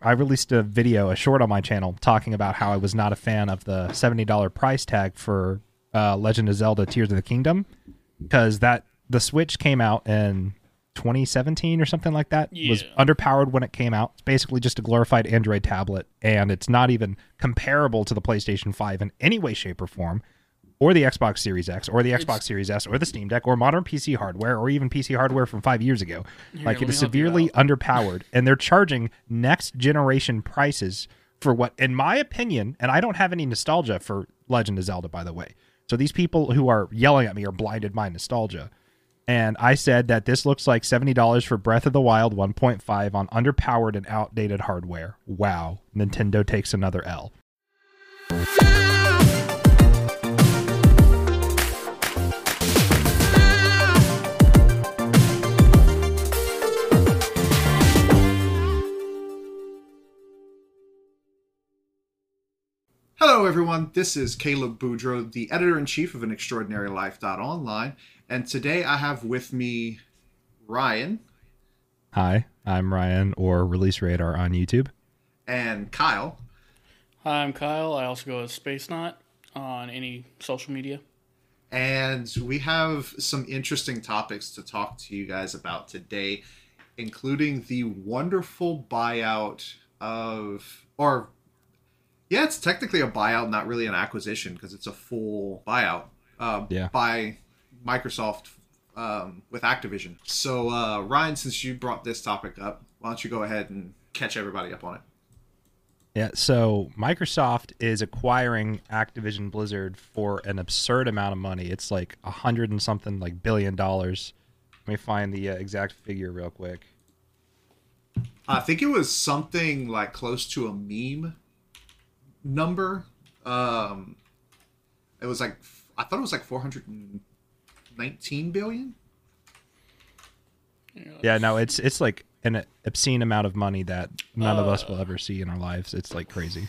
I released a video, a short on my channel, talking about how I was not a fan of the seventy dollar price tag for uh, Legend of Zelda: Tears of the Kingdom because that the Switch came out in 2017 or something like that. Was underpowered when it came out. It's basically just a glorified Android tablet, and it's not even comparable to the PlayStation 5 in any way, shape, or form. Or the Xbox Series X, or the Xbox It's- Series S, or the Steam Deck, or modern PC hardware, or even PC hardware from five years ago. Here, like it is severely underpowered, and they're charging next generation prices for what, in my opinion, and I don't have any nostalgia for Legend of Zelda, by the way. So these people who are yelling at me are blinded by nostalgia. And I said that this looks like seventy dollars for Breath of the Wild 1.5 on underpowered and outdated hardware. Wow, Nintendo takes another L. Hello, everyone. This is Caleb Boudreau, the editor in chief of An Extraordinary Life.online. And today I have with me Ryan Hi, I'm Ryan, or Release Radar on YouTube. and Kyle. Hi, I'm Kyle. I also go as Space Knot on any social media. And we have some interesting topics to talk to you guys about today, including the wonderful buyout of, or yeah, it's technically a buyout, not really an acquisition because it's a full buyout uh, Yeah. by Microsoft um, with Activision. So, uh, Ryan, since you brought this topic up, why don't you go ahead and catch everybody up on it? Yeah, so Microsoft is acquiring Activision Blizzard for an absurd amount of money. It's like a hundred and something like billion dollars. Let me find the uh, exact figure real quick. I think it was something like close to a meme number. Um, it was like I thought it was like 419 billion. Yeah, no, it's it's like an obscene amount of money that none of us Uh. will ever see in our lives. It's like crazy.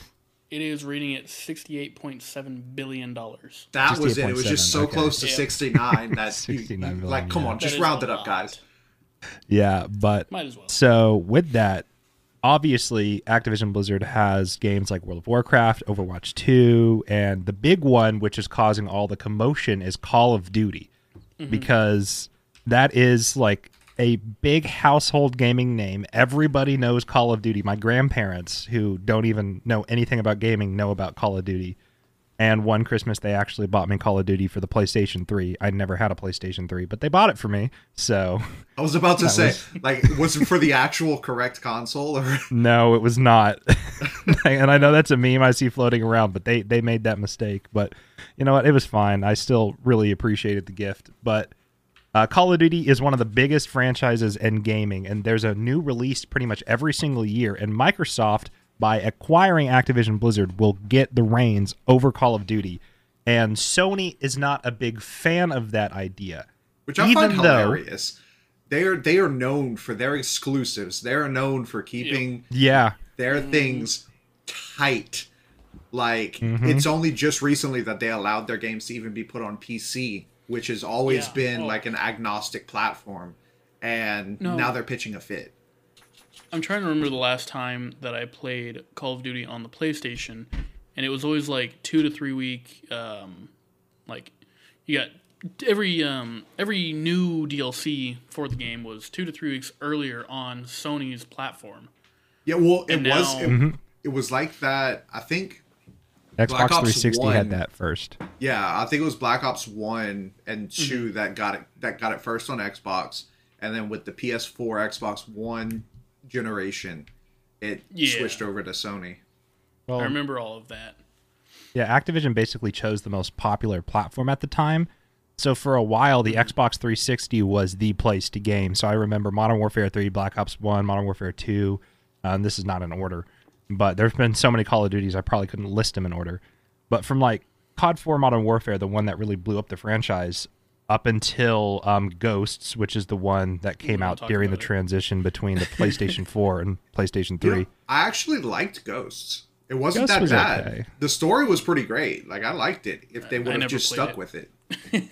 It is reading at $68.7 billion. That was it. It was just so okay. close to Yeah. 69 that you- 69 you- billion, like come yeah. on, just round it up, lot. guys. Yeah, but Might as well. So with that, obviously Activision Blizzard has games like World of Warcraft, Overwatch 2, and the big one which is causing all the commotion is Call of Duty mm-hmm. because that is like a big household gaming name. Everybody knows Call of Duty. My grandparents who don't even know anything about gaming know about Call of Duty. And one Christmas they actually bought me Call of Duty for the PlayStation 3. I never had a PlayStation 3, but they bought it for me. So I was about to say, was- like, was it for the actual correct console or? No, it was not. and I know that's a meme I see floating around, but they they made that mistake. But you know what? It was fine. I still really appreciated the gift. But uh, Call of Duty is one of the biggest franchises in gaming, and there's a new release pretty much every single year. And Microsoft, by acquiring Activision Blizzard, will get the reins over Call of Duty. And Sony is not a big fan of that idea. which I find Even though- hilarious. They are they are known for their exclusives. They are known for keeping Yeah, their things tight. Like Mm-hmm. it's only just recently that they allowed their games to even be put on PC, which has always Yeah. been Oh. like an agnostic platform. And No. now they're pitching a fit. I'm trying to remember the last time that I played Call of Duty on the PlayStation, and it was always like two to three week. Um, like you got every um, every new DLC for the game was two to three weeks earlier on Sony's platform. Yeah, well, it And was now- it, Mm-hmm. it was like that. I think Xbox Black Ops 360 1. had that first. yeah, I think it was Black Ops 1 and Mm-hmm. 2 that got it that got it first on Xbox and then with the PS4 Xbox 1 generation it Yeah. switched over to Sony. Well, I remember all of that. Yeah, Activision basically chose the most popular platform at the time. So for a while, the Xbox 360 was the place to game. So I remember Modern Warfare 3, Black Ops 1, Modern Warfare 2. Uh, and this is not in order, but there's been so many Call of Duties I probably couldn't list them in order. But from like COD 4 Modern Warfare, the one that really blew up the franchise, up until um, Ghosts, which is the one that came out during the it. transition between the PlayStation 4 and PlayStation You 3. know, I actually liked Ghosts. It wasn't Ghosts that was bad. okay. The story was pretty great. Like I liked it. If they would have just stuck it. with it.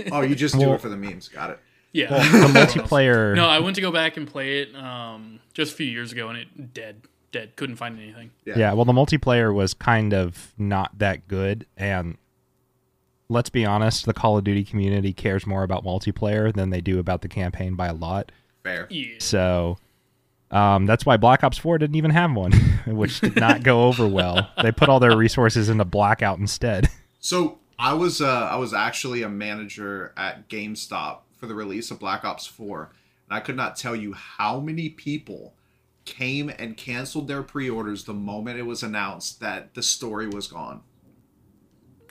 oh, you just do it for the memes. Got it. Yeah. the multiplayer. no, I went to go back and play it um, just a few years ago, and it dead. dead. Couldn't find anything. Yeah. Yeah, well, the multiplayer was kind of not that good, and let's be honest, the Call of Duty community cares more about multiplayer than they do about the campaign by a lot. Fair. Yeah. So um, that's why Black Ops 4 didn't even have one, which did not go over well. They put all their resources into Blackout instead. So I was uh, I was actually a manager at GameStop for the release of Black Ops 4, and I could not tell you how many people came and canceled their pre-orders the moment it was announced that the story was gone.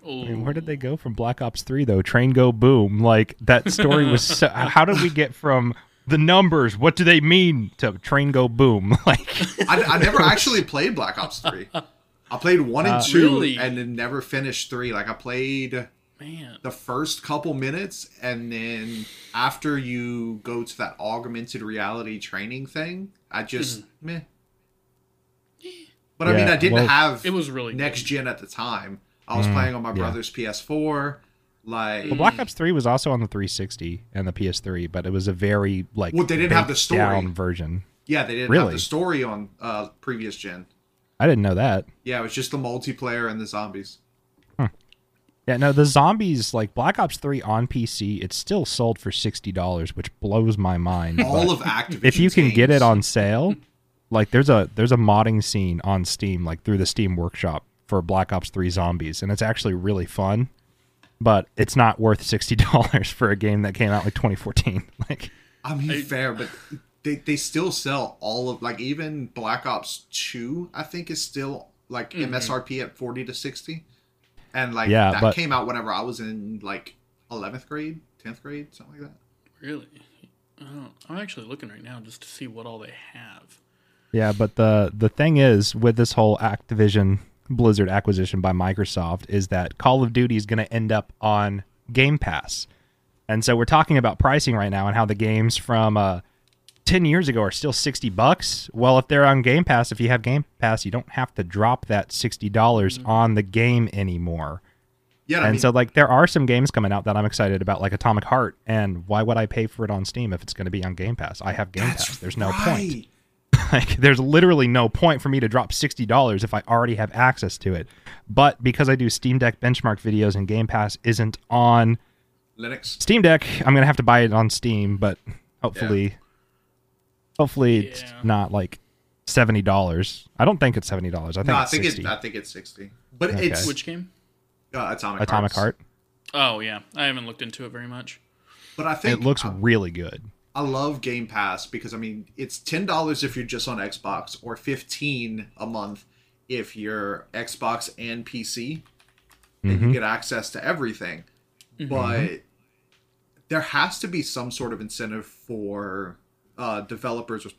I mean, where did they go from Black Ops 3 though? Train go boom. Like that story was so how did we get from the numbers, what do they mean to train go boom? Like I, I never actually played Black Ops 3. I played 1 and Uh, 2 Really? and then never finished 3. Like I played man. the first couple minutes and then after you go to that augmented reality training thing i just meh but i mean i didn't well- have It was really next good. gen at the time i was playing on my yeah. brother's ps4 like Well, Black Ops 3 was also on the 360 and the PS3, but it was a very like Well, they didn't have the story. down version. yeah they didn't have Really? the story on uh previous gen I didn't know that. yeah it was just the multiplayer and the zombies Yeah, no, the zombies like Black Ops 3 on PC, it's still sold for $60, which blows my mind. all of activision if you can get it on sale, like there's a there's a modding scene on Steam like through the Steam Workshop for Black Ops 3 Zombies and it's actually really fun. But it's not worth $60 for a game that came out like 2014. Like I mean, I- fair, but they, they still sell all of like even Black Ops Two. I think is still like mm-hmm. MSRP at forty to sixty, and like Yeah, that but- came out whenever I was in like eleventh grade, tenth grade, something like that. Really? Oh, I'm actually looking right now just to see what all they have. Yeah, but the the thing is with this whole Activision Blizzard acquisition by Microsoft is that Call of Duty is going to end up on Game Pass. And so we're talking about pricing right now and how the games from uh 10 years ago are still 60 bucks. Well, if they're on Game Pass, if you have Game Pass, you don't have to drop that $60 on the game anymore. Yeah, I and mean, so like there are some games coming out that I'm excited about like Atomic Heart and why would I pay for it on Steam if it's going to be on Game Pass? I have Game Pass. There's no point right. like there's literally no point for me to drop $60 if I already have access to it. But because I do Steam Deck benchmark videos and Game Pass isn't on Linux. Steam Deck, I'm going to have to buy it on Steam, but hopefully hopefully it's not like $70. I don't think it's $70. I think No, I it's think 60. it. I think it's sixty, but Okay. it's Which game? uh, Atomic Atomic Hearts. Heart. Oh yeah, I haven't looked into it very much. But I think It looks I, really good. I love Game Pass because I mean it's ten dollars if you're just on Xbox or fifteen a month if you're Xbox and PC. and Mm-hmm. you get access to everything. But there has to be some sort of incentive for uh, developers or,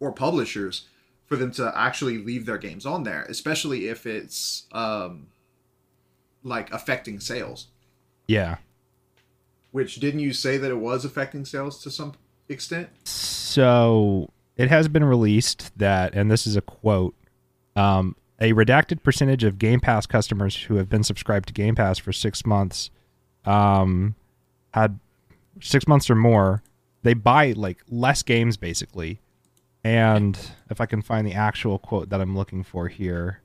or publishers for them to actually leave their games on there, especially if it's um, like affecting sales. Yeah. Which didn't you say that it was affecting sales to some extent? So it has been released that, and this is a quote um, a redacted percentage of Game Pass customers who have been subscribed to Game Pass for six months um, had six months or more. They buy like less games basically. And if I can find the actual quote that I'm looking for here,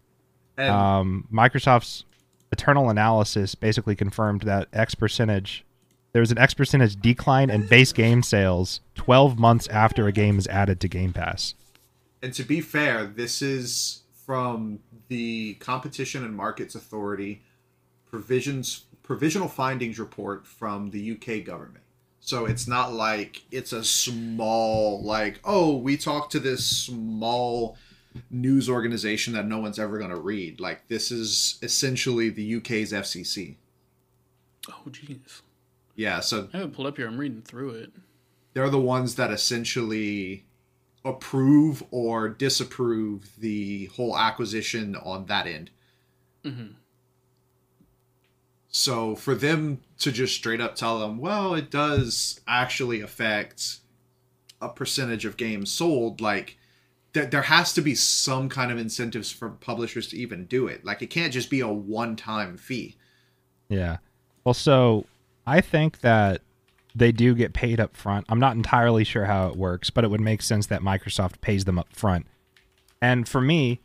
um, Microsoft's internal analysis basically confirmed that X percentage there was an X percentage decline in base game sales 12 months after a game is added to Game Pass. And to be fair, this is from the Competition and Markets Authority provisions provisional findings report from the UK government. So it's not like it's a small like oh we talked to this small news organization that no one's ever going to read. Like this is essentially the UK's FCC. Oh jeez, Yeah, so I have it pulled up here. I'm reading through it. they're the ones that essentially approve or disapprove the whole acquisition on that end. Mhm. So for them to just straight up tell them, well, it does actually affect a percentage of games sold, like th- there has to be some kind of incentives for publishers to even do it. Like it can't just be a one-time fee. Yeah. Well, so I think that they do get paid up front. I'm not entirely sure how it works, but it would make sense that Microsoft pays them up front. And for me,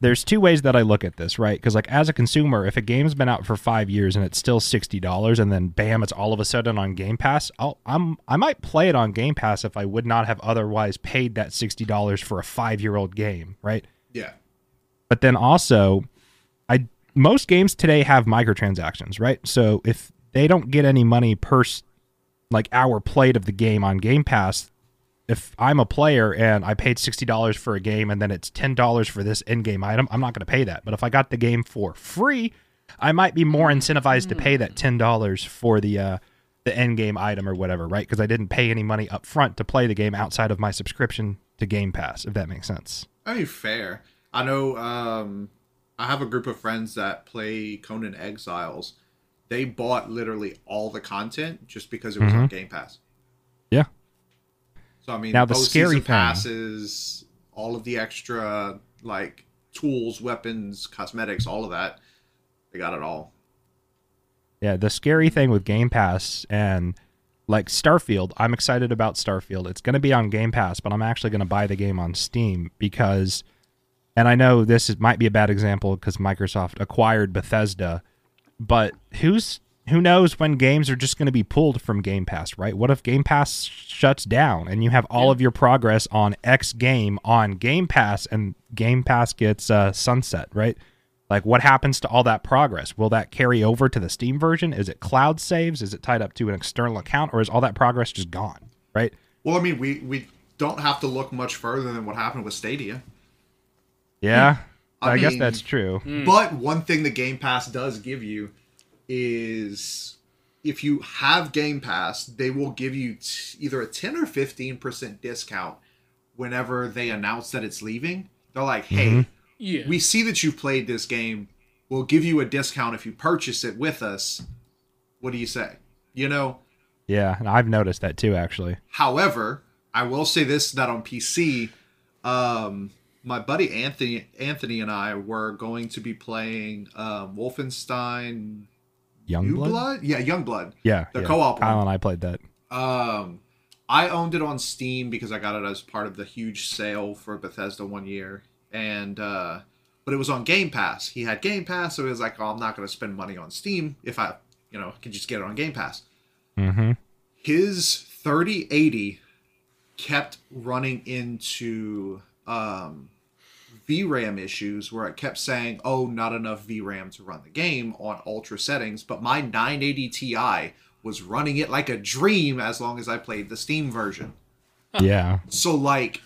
there's two ways that I look at this, right? Because like as a consumer, if a game's been out for five years and it's still sixty dollars, and then bam, it's all of a sudden on Game Pass, I'll, I'm I might play it on Game Pass if I would not have otherwise paid that sixty dollars for a five year old game, right? Yeah. But then also, I most games today have microtransactions, right? So if they don't get any money per like hour played of the game on Game Pass, if I'm a player and I paid sixty dollars for a game and then it's ten dollars for this in-game item, I'm not going to pay that. But if I got the game for free, I might be more incentivized to pay that ten dollars for the uh, the end-game item or whatever, right? Because I didn't pay any money up front to play the game outside of my subscription to Game Pass, if that makes sense. Mean, fair. I know. Um, I have a group of friends that play Conan Exiles. They bought literally all the content just because it was on mm-hmm. Game Pass. Yeah. So I mean, Now, the scary thing- passes, all of the extra like tools, weapons, cosmetics, all of that. They got it all. Yeah, the scary thing with Game Pass and like Starfield, I'm excited about Starfield. It's going to be on Game Pass, but I'm actually going to buy the game on Steam because and I know this is, might be a bad example because Microsoft acquired Bethesda, but who's who knows when games are just going to be pulled from Game Pass, right? What if Game Pass shuts down and you have all of your progress on X game on Game Pass and Game Pass gets uh, sunset, right? Like, what happens to all that progress? Will that carry over to the Steam version? Is it cloud saves? Is it tied up to an external account, or is all that progress just gone? Right? Well, I mean, we we don't have to look much further than what happened with Stadia. Yeah, I I, guess that's true. But one thing the Game Pass does give you is if you have Game Pass, they will give you t- either a 10 or 15% discount whenever they announce that it's leaving. They're like, hey, Yeah. we see that you've played this game. We'll give you a discount if you purchase it with us. What do you say? You know, Yeah, and I've noticed that too, actually. However, I will say this: that on PC, um, my buddy Anthony, Anthony and I were going to be playing um, Wolfenstein New Youngblood. Blood. Yeah, Youngblood. Yeah, The yeah. co-op Kyle one. and I played that. Um, I owned it on Steam because I got it as part of the huge sale for Bethesda one year, and uh, but it was on Game Pass. He had Game Pass, so he was like, "Oh, I'm not going to spend money on Steam if I, you know, can just get it on Game Pass." Mm-hmm. his 3080 kept running into um, VRAM issues where it kept saying, "Oh, not enough VRAM to run the game on ultra settings." But my 980 Ti was running it like a dream as long as I played the Steam version. Yeah. So, like,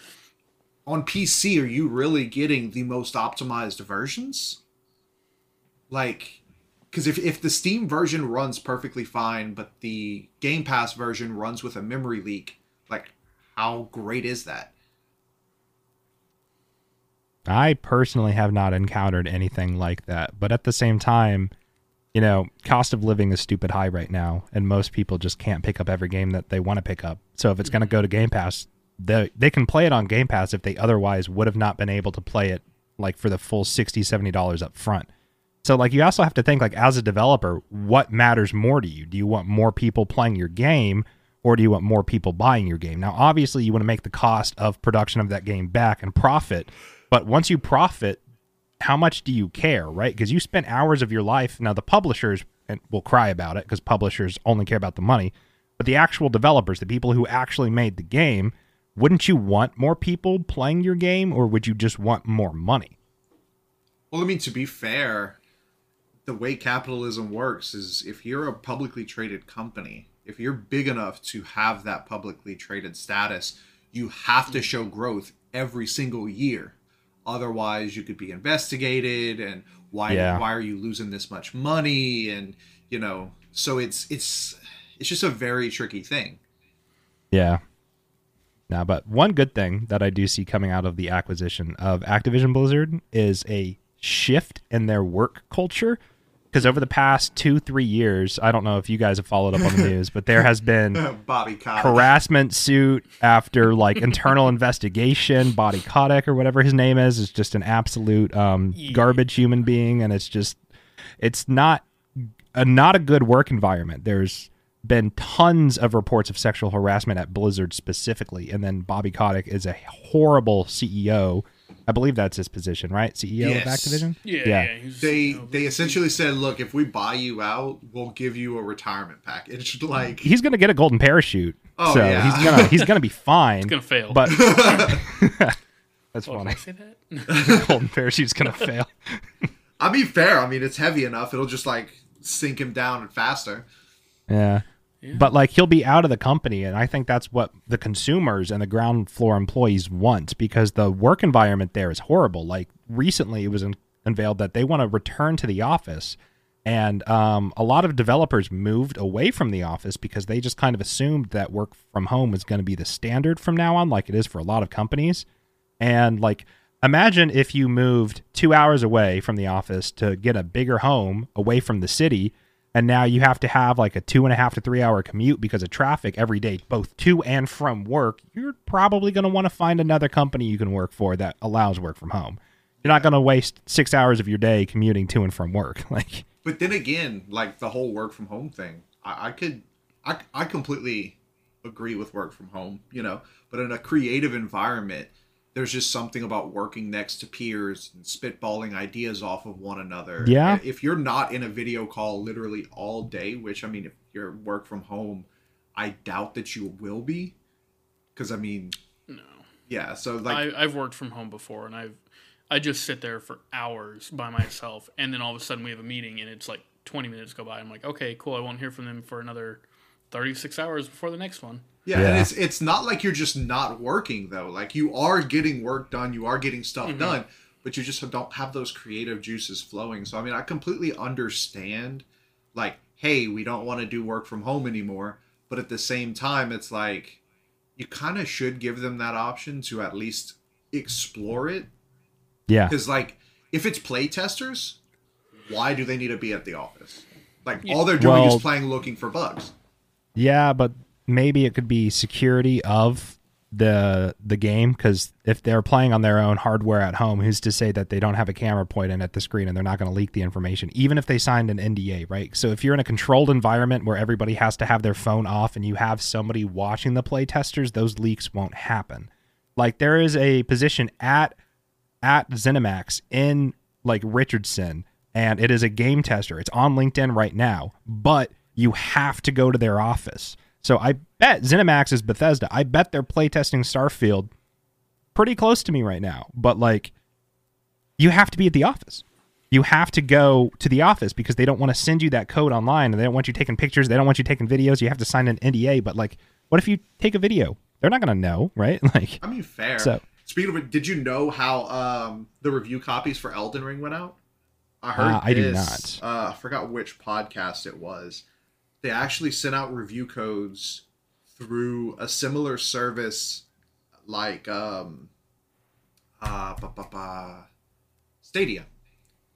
on PC, are you really getting the most optimized versions? Like, because if, if the Steam version runs perfectly fine, but the Game Pass version runs with a memory leak, like, how great is that? I personally have not encountered anything like that, but at the same time, you know, cost of living is stupid high right now, and most people just can't pick up every game that they want to pick up. So if it's going to go to Game Pass, they they can play it on Game Pass if they otherwise would have not been able to play it like for the full 60 70 dollars up front. So like you also have to think like as a developer, what matters more to you? Do you want more people playing your game or do you want more people buying your game? Now obviously you want to make the cost of production of that game back and profit, but once you profit, how much do you care, right? Because you spent hours of your life. Now the publishers will cry about it because publishers only care about the money, but the actual developers, the people who actually made the game, wouldn't you want more people playing your game or would you just want more money? Well, I mean, to be fair, the way capitalism works is if you're a publicly traded company, if you're big enough to have that publicly traded status, you have to show growth every single year. Otherwise, you could be investigated and why Yeah. why are you losing this much money and you know, so it's it's it's just a very tricky thing. Yeah. Now, but one good thing that I do see coming out of the acquisition of Activision Blizzard is a shift in their work culture. Because over the past two, three years, I don't know if you guys have followed up on the news, but there has been Bobby harassment suit after like internal investigation. Bobby Kotick or whatever his name is is just an absolute um, garbage human being, and it's just it's not a not a good work environment. There's been tons of reports of sexual harassment at Blizzard specifically, and then Bobby Kotick is a horrible CEO I believe that's his position, right? CEO Yes. of Activision. Yeah, Yeah. yeah. They they essentially said, look, if we buy you out, we'll give you a retirement package. Like He's gonna get a golden parachute. Oh, so yeah. he's gonna he's gonna be fine. He's gonna fail. But that's oh, did funny. I say that? golden parachute's gonna fail. I mean fair. I mean it's heavy enough, it'll just like sink him down and faster. Yeah. But like he'll be out of the company, and I think that's what the consumers and the ground floor employees want because the work environment there is horrible. Like recently, it was un- unveiled that they want to return to the office, and um, a lot of developers moved away from the office because they just kind of assumed that work from home was going to be the standard from now on, like it is for a lot of companies. And like, imagine if you moved two hours away from the office to get a bigger home away from the city, and now you have to have like a two and a half to three hour commute because of traffic every day, both to and from work. You're probably going to want to find another company you can work for that allows work from home. You're not going to waste six hours of your day commuting to and from work. Like, But then again, like the whole work from home thing, I, I could, I, I completely agree with work from home, you know. But in a creative environment, there's just something about working next to peers and spitballing ideas off of one another. Yeah. If you're not in a video call literally all day, which I mean, if you're work from home, I doubt that you will be, because I mean, no. yeah. So like, I, I've worked from home before, and I've I just sit there for hours by myself, and then all of a sudden we have a meeting, and it's like 20 minutes go by. I'm like, okay, cool. I won't hear from them for another 36 hours before the next one. Yeah, and it's it's not like you're just not working though. Like you are getting work done, you are getting stuff Mhm. done, but you just don't have those creative juices flowing. So I mean, I completely understand like, hey, we don't want to do work from home anymore, but at the same time it's like you kind of should give them that option to at least explore it yeah. cuz like if it's play testers, why do they need to be at the office? Like all they're doing Well- is playing looking for bugs. Yeah, but maybe it could be security of the the game because if they're playing on their own hardware at home, who's to say that they don't have a camera pointed at the screen and they're not going to leak the information, even if they signed an NDA, right? So if you're in a controlled environment where everybody has to have their phone off and you have somebody watching the play testers, those leaks won't happen. Like there is a position at at ZeniMax in like Richardson, and it is a game tester. It's on LinkedIn right now, but you have to go to their office. So I bet ZeniMax is Bethesda. I bet they're playtesting Starfield pretty close to me right now. But like, you have to be at the office. You have to go to the office because they don't want to send you that code online, and they don't want you taking pictures. They don't want you taking videos. You have to sign an NDA. But like, what if you take a video? They're not going to know, right? Like, I mean, fair. So- speaking of it, did you know how um, the review copies for Elden Ring went out? I heard. Uh, I do this, Uh, I forgot which podcast it was. They actually sent out review codes through a similar service, like um, uh, ba, ba, ba, Stadia.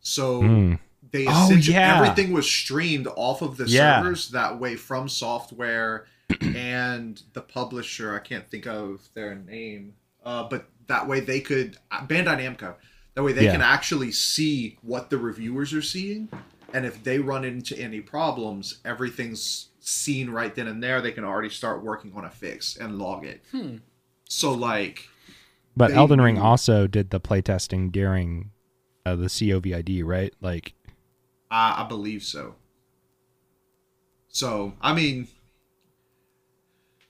So mm, they Oh, yeah. everything was streamed off of the Yeah. servers that way FromSoftware and the publisher i can't think of their name uh, but that way they could uh, bandai namco that way they Yeah. can actually see what the reviewers are seeing and if they run into any problems everything's seen right then and there they can already start working on a fix and log it Hmm. so like but They Elden Ring knew- also did the playtesting during uh, the COVID, right? Like, I, I believe so. So, I mean,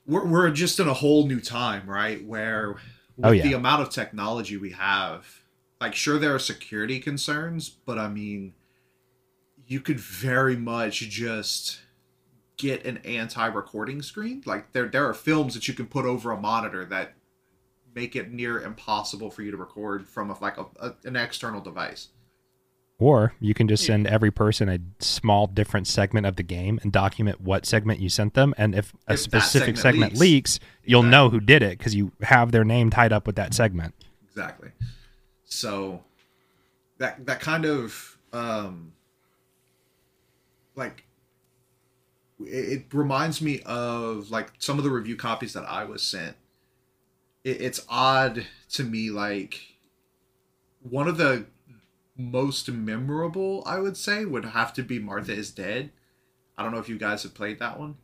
we're, we're just in a whole new time, right? Where with Oh, yeah. the amount of technology we have, like, sure, there are security concerns, but I mean, you could very much just get an anti-recording screen. Like, there there are films that you can put over a monitor that make it near impossible for you to record from a, like a, a, an external device. or you can just Yeah. send every person a small different segment of the game and document what segment you sent them. And if a If specific segment segment leaks. leaks, you'll Exactly. know who did it because you have their name tied up with that segment. exactly so that that kind of um like it, it reminds me of like some of the review copies that i was sent it, it's odd to me like one of the most memorable i would say would have to be martha is dead i don't know if you guys have played that one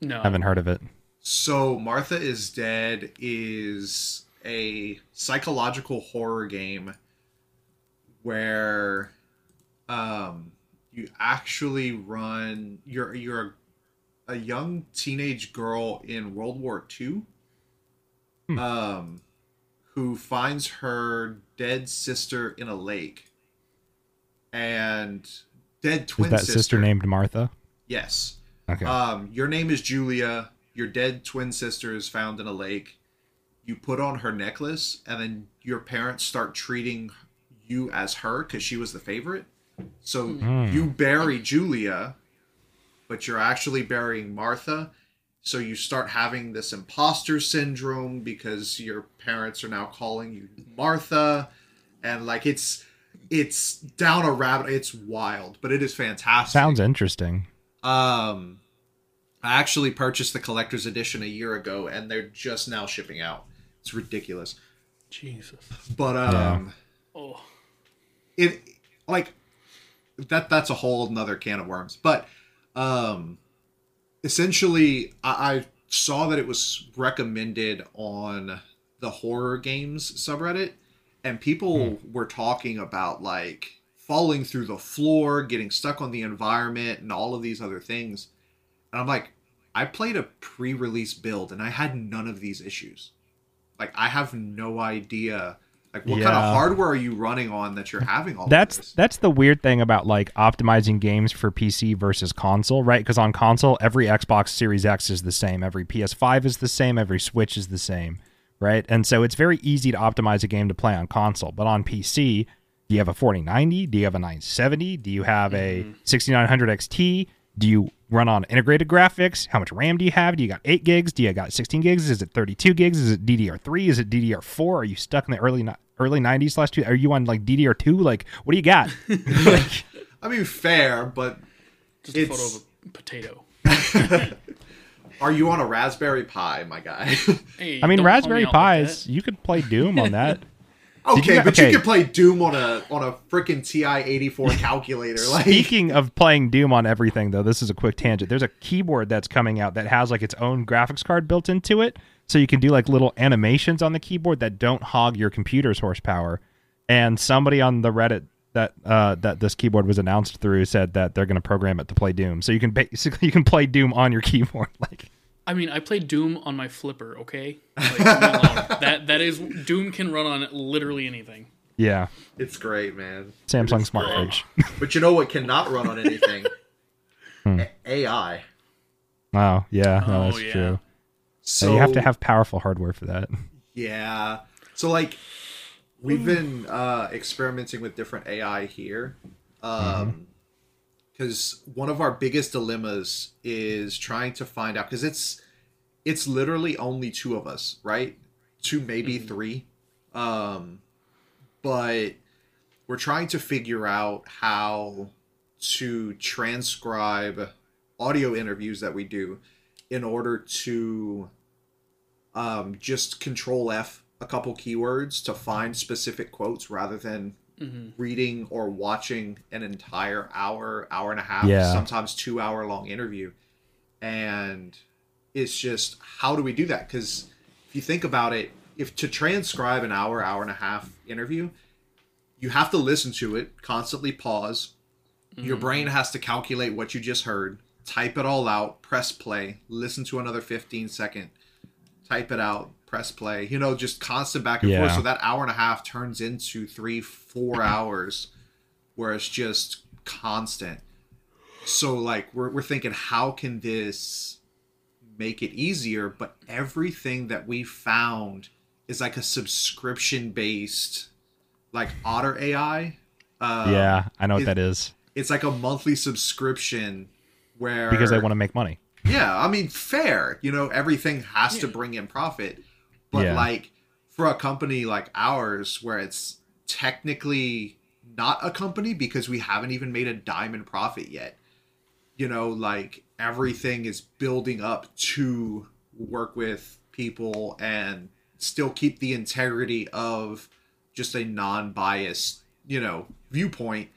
No. I haven't heard of it. so Martha is Dead is a psychological horror game where um, you actually run. You're you're a, a young teenage girl in World War II, Hmm. um, who finds her dead sister in a lake, and dead twin Is that sister. named Martha? Yes. Okay. Um, your name is Julia. Your dead twin sister is found in a lake. You put on her necklace, and then your parents start treating you as her because she was the favorite. So Hmm. you bury Julia, but you're actually burying Martha. So you start having this imposter syndrome because your parents are now calling you Martha, and like it's it's down a rabbit. It's wild, but it is fantastic. Sounds interesting. Um, I actually purchased the collector's edition a year ago, and they're just now shipping out. It's ridiculous, Jesus. but um, Oh. it like that. That's a whole another can of worms. But um, essentially, I, I saw that it was recommended on the horror games subreddit, and people were talking about like falling through the floor, getting stuck on the environment, and all of these other things. And I'm like, I played a pre-release build, and I had none of these issues. Like, I have no idea. Like, what kind of hardware are you running on that you're having all of That's this? that's the weird thing about like optimizing games for PC versus console, right? Because on console, every Xbox Series X is the same, every PS5 is the same, every Switch is the same, right? And so it's very easy to optimize a game to play on console. But on PC, do you have a 4090? Do you have a 970? Do you have a mm-hmm. 6900 XT? Do you run on integrated graphics? How much RAM do you have? Do you got 8 gigs? Do you got 16 gigs? Is it 32 gigs? Is it DDR3? Is it DDR4? Are you stuck in the early early 90s last two? Are you on like DDR2? Like what do you got? like, I mean, fair, but Just a photo of a potato. are you on a Raspberry Pi, my guy? Hey, I mean Raspberry me like Pis, you could play Doom on that. okay, you- but okay. you can play Doom on a on a freaking TI eighty four calculator. Like, Speaking of playing Doom on everything, though, this is a quick tangent. There's a keyboard that's coming out that has like its own graphics card built into it, so you can do like little animations on the keyboard that don't hog your computer's horsepower. And somebody on the Reddit that uh, that this keyboard was announced through said that they're going to program it to play Doom, so you can basically you can play Doom on your keyboard. Like, I mean, I played Doom on my flipper. Okay, like, leave me alone. that that is Doom can run on literally anything. yeah, it's great, man. Samsung Smart Fridge. But you know what cannot run on anything? Hmm. A- AI. oh yeah, no, Oh, that's yeah. true. So So you have to have powerful hardware for that. Yeah. So like we've been uh experimenting with different AI here. Um cuz one of our biggest dilemmas is trying to find out cuz it's it's literally only two of us, right? Two maybe 3. Um but we're trying to figure out how to transcribe audio interviews that we do in order to um, just control F a couple keywords to find specific quotes rather than Mm-hmm. reading or watching an entire hour, hour and a half, Yeah. sometimes two hour long interview. And it's just how do we do that? Because if you think about it, if to transcribe an hour, hour and a half interview, you have to listen to it, constantly pause. Your mm-hmm. brain has to calculate what you just heard, type it all out, press play, listen to another 15 second, type it out, press play. You know, just constant back and forth. So that hour and a half turns into three, four hours where it's just constant. So like we're we're thinking, how can this make it easier? But everything that we found is like a subscription based like Otter AI. Uh, yeah, I know what it- that is it's like a monthly subscription where because they want to make money. yeah i mean fair you know everything has to bring in profit but Yeah. like for a company like ours where it's technically not a company because we haven't even made a dime in profit yet you know like everything is building up to work with people and still keep the integrity of just a non-biased you know viewpoint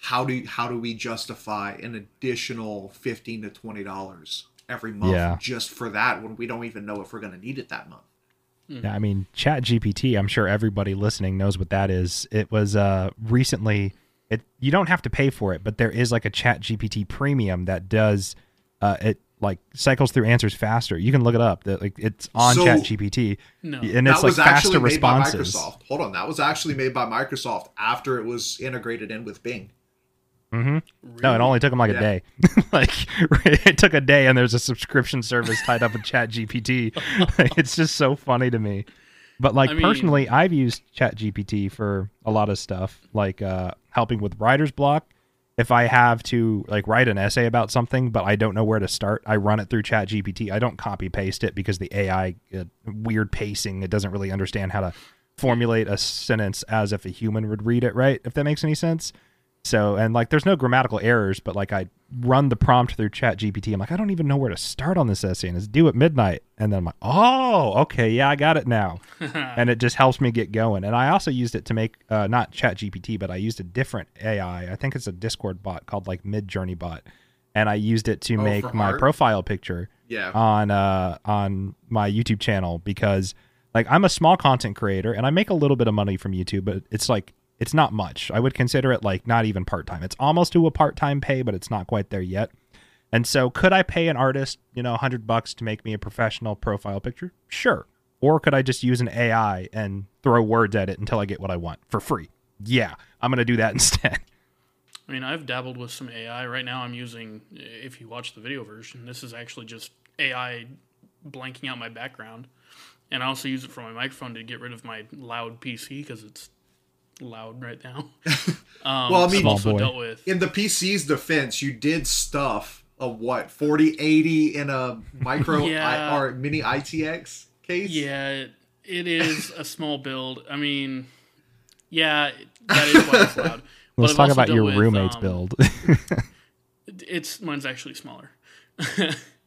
how do how do we justify an additional 15 to 20 dollars every month Yeah. just for that when we don't even know if we're going to need it that month Yeah, I mean, Chat GPT. I'm sure everybody listening knows what that is. It was uh, recently. It you don't have to pay for it, but there is like a Chat GPT Premium that does uh, it like cycles through answers faster. You can look it up. That like it's on So- Chat GPT, No. and that it's like was actually faster made responses. by Microsoft. Hold on, that was actually made by Microsoft after it was integrated in with Bing. Hmm No, it only took them like a day. like it took a day, and there's a subscription service tied up with Chat GPT. it's just so funny to me. But like I mean- personally, I've used Chat GPT for a lot of stuff, like uh, helping with writer's block. If I have to like write an essay about something, but I don't know where to start, I run it through Chat GPT. I don't copy paste it because the AI uh, weird pacing. It doesn't really understand how to formulate a sentence as if a human would read it. Right? If that makes any sense. So and like there's no grammatical errors, but like I run the prompt through Chat GPT. I'm like, I don't even know where to start on this essay and it's due at midnight. And then I'm like, oh, okay, yeah, I got it now. and it just helps me get going. And I also used it to make uh, not Chat GPT, but I used a different AI. I think it's a Discord bot called like Midjourney Bot. And I used it to Oh, make my art? profile picture Yeah. on uh on my YouTube channel because like I'm a small content creator and I make a little bit of money from YouTube, but it's like it's not much. I would consider it like not even part time. It's almost to a part time pay, but it's not quite there yet. And so, could I pay an artist, you know, a hundred bucks to make me a professional profile picture? Sure. Or could I just use an AI and throw words at it until I get what I want for free? Yeah, I'm gonna do that instead. I mean, I've dabbled with some AI. Right now, I'm using, if you watch the video version, this is actually just AI blanking out my background. And I also use it for my microphone to get rid of my loud PC because it's loud right now. Um, Well, I mean- I've also boy. dealt with. in the PC's defense, you did stuff a what 4080 in a micro Yeah. I, or mini ITX case. Yeah, it, it is a small build. I mean, yeah, that is why it's loud. But Let's I've talk about your with, roommate's um, build. It's mine's actually smaller.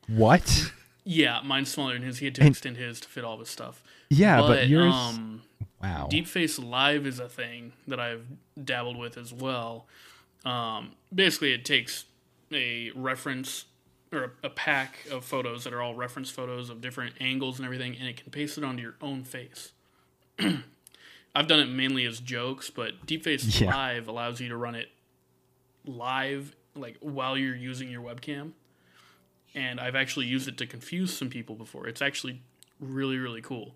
what? Yeah, mine's smaller than his. He had to And- extend his to fit all this stuff. Yeah, but, but yours. um, wow. Deepface Live is a thing that I've dabbled with as well. Um, basically, it takes a reference or a, a pack of photos that are all reference photos of different angles and everything, and it can paste it onto your own face. I've done it mainly as jokes, but Deepface Yeah. Live allows you to run it live, like while you're using your webcam. And I've actually used it to confuse some people before. It's actually really, really cool.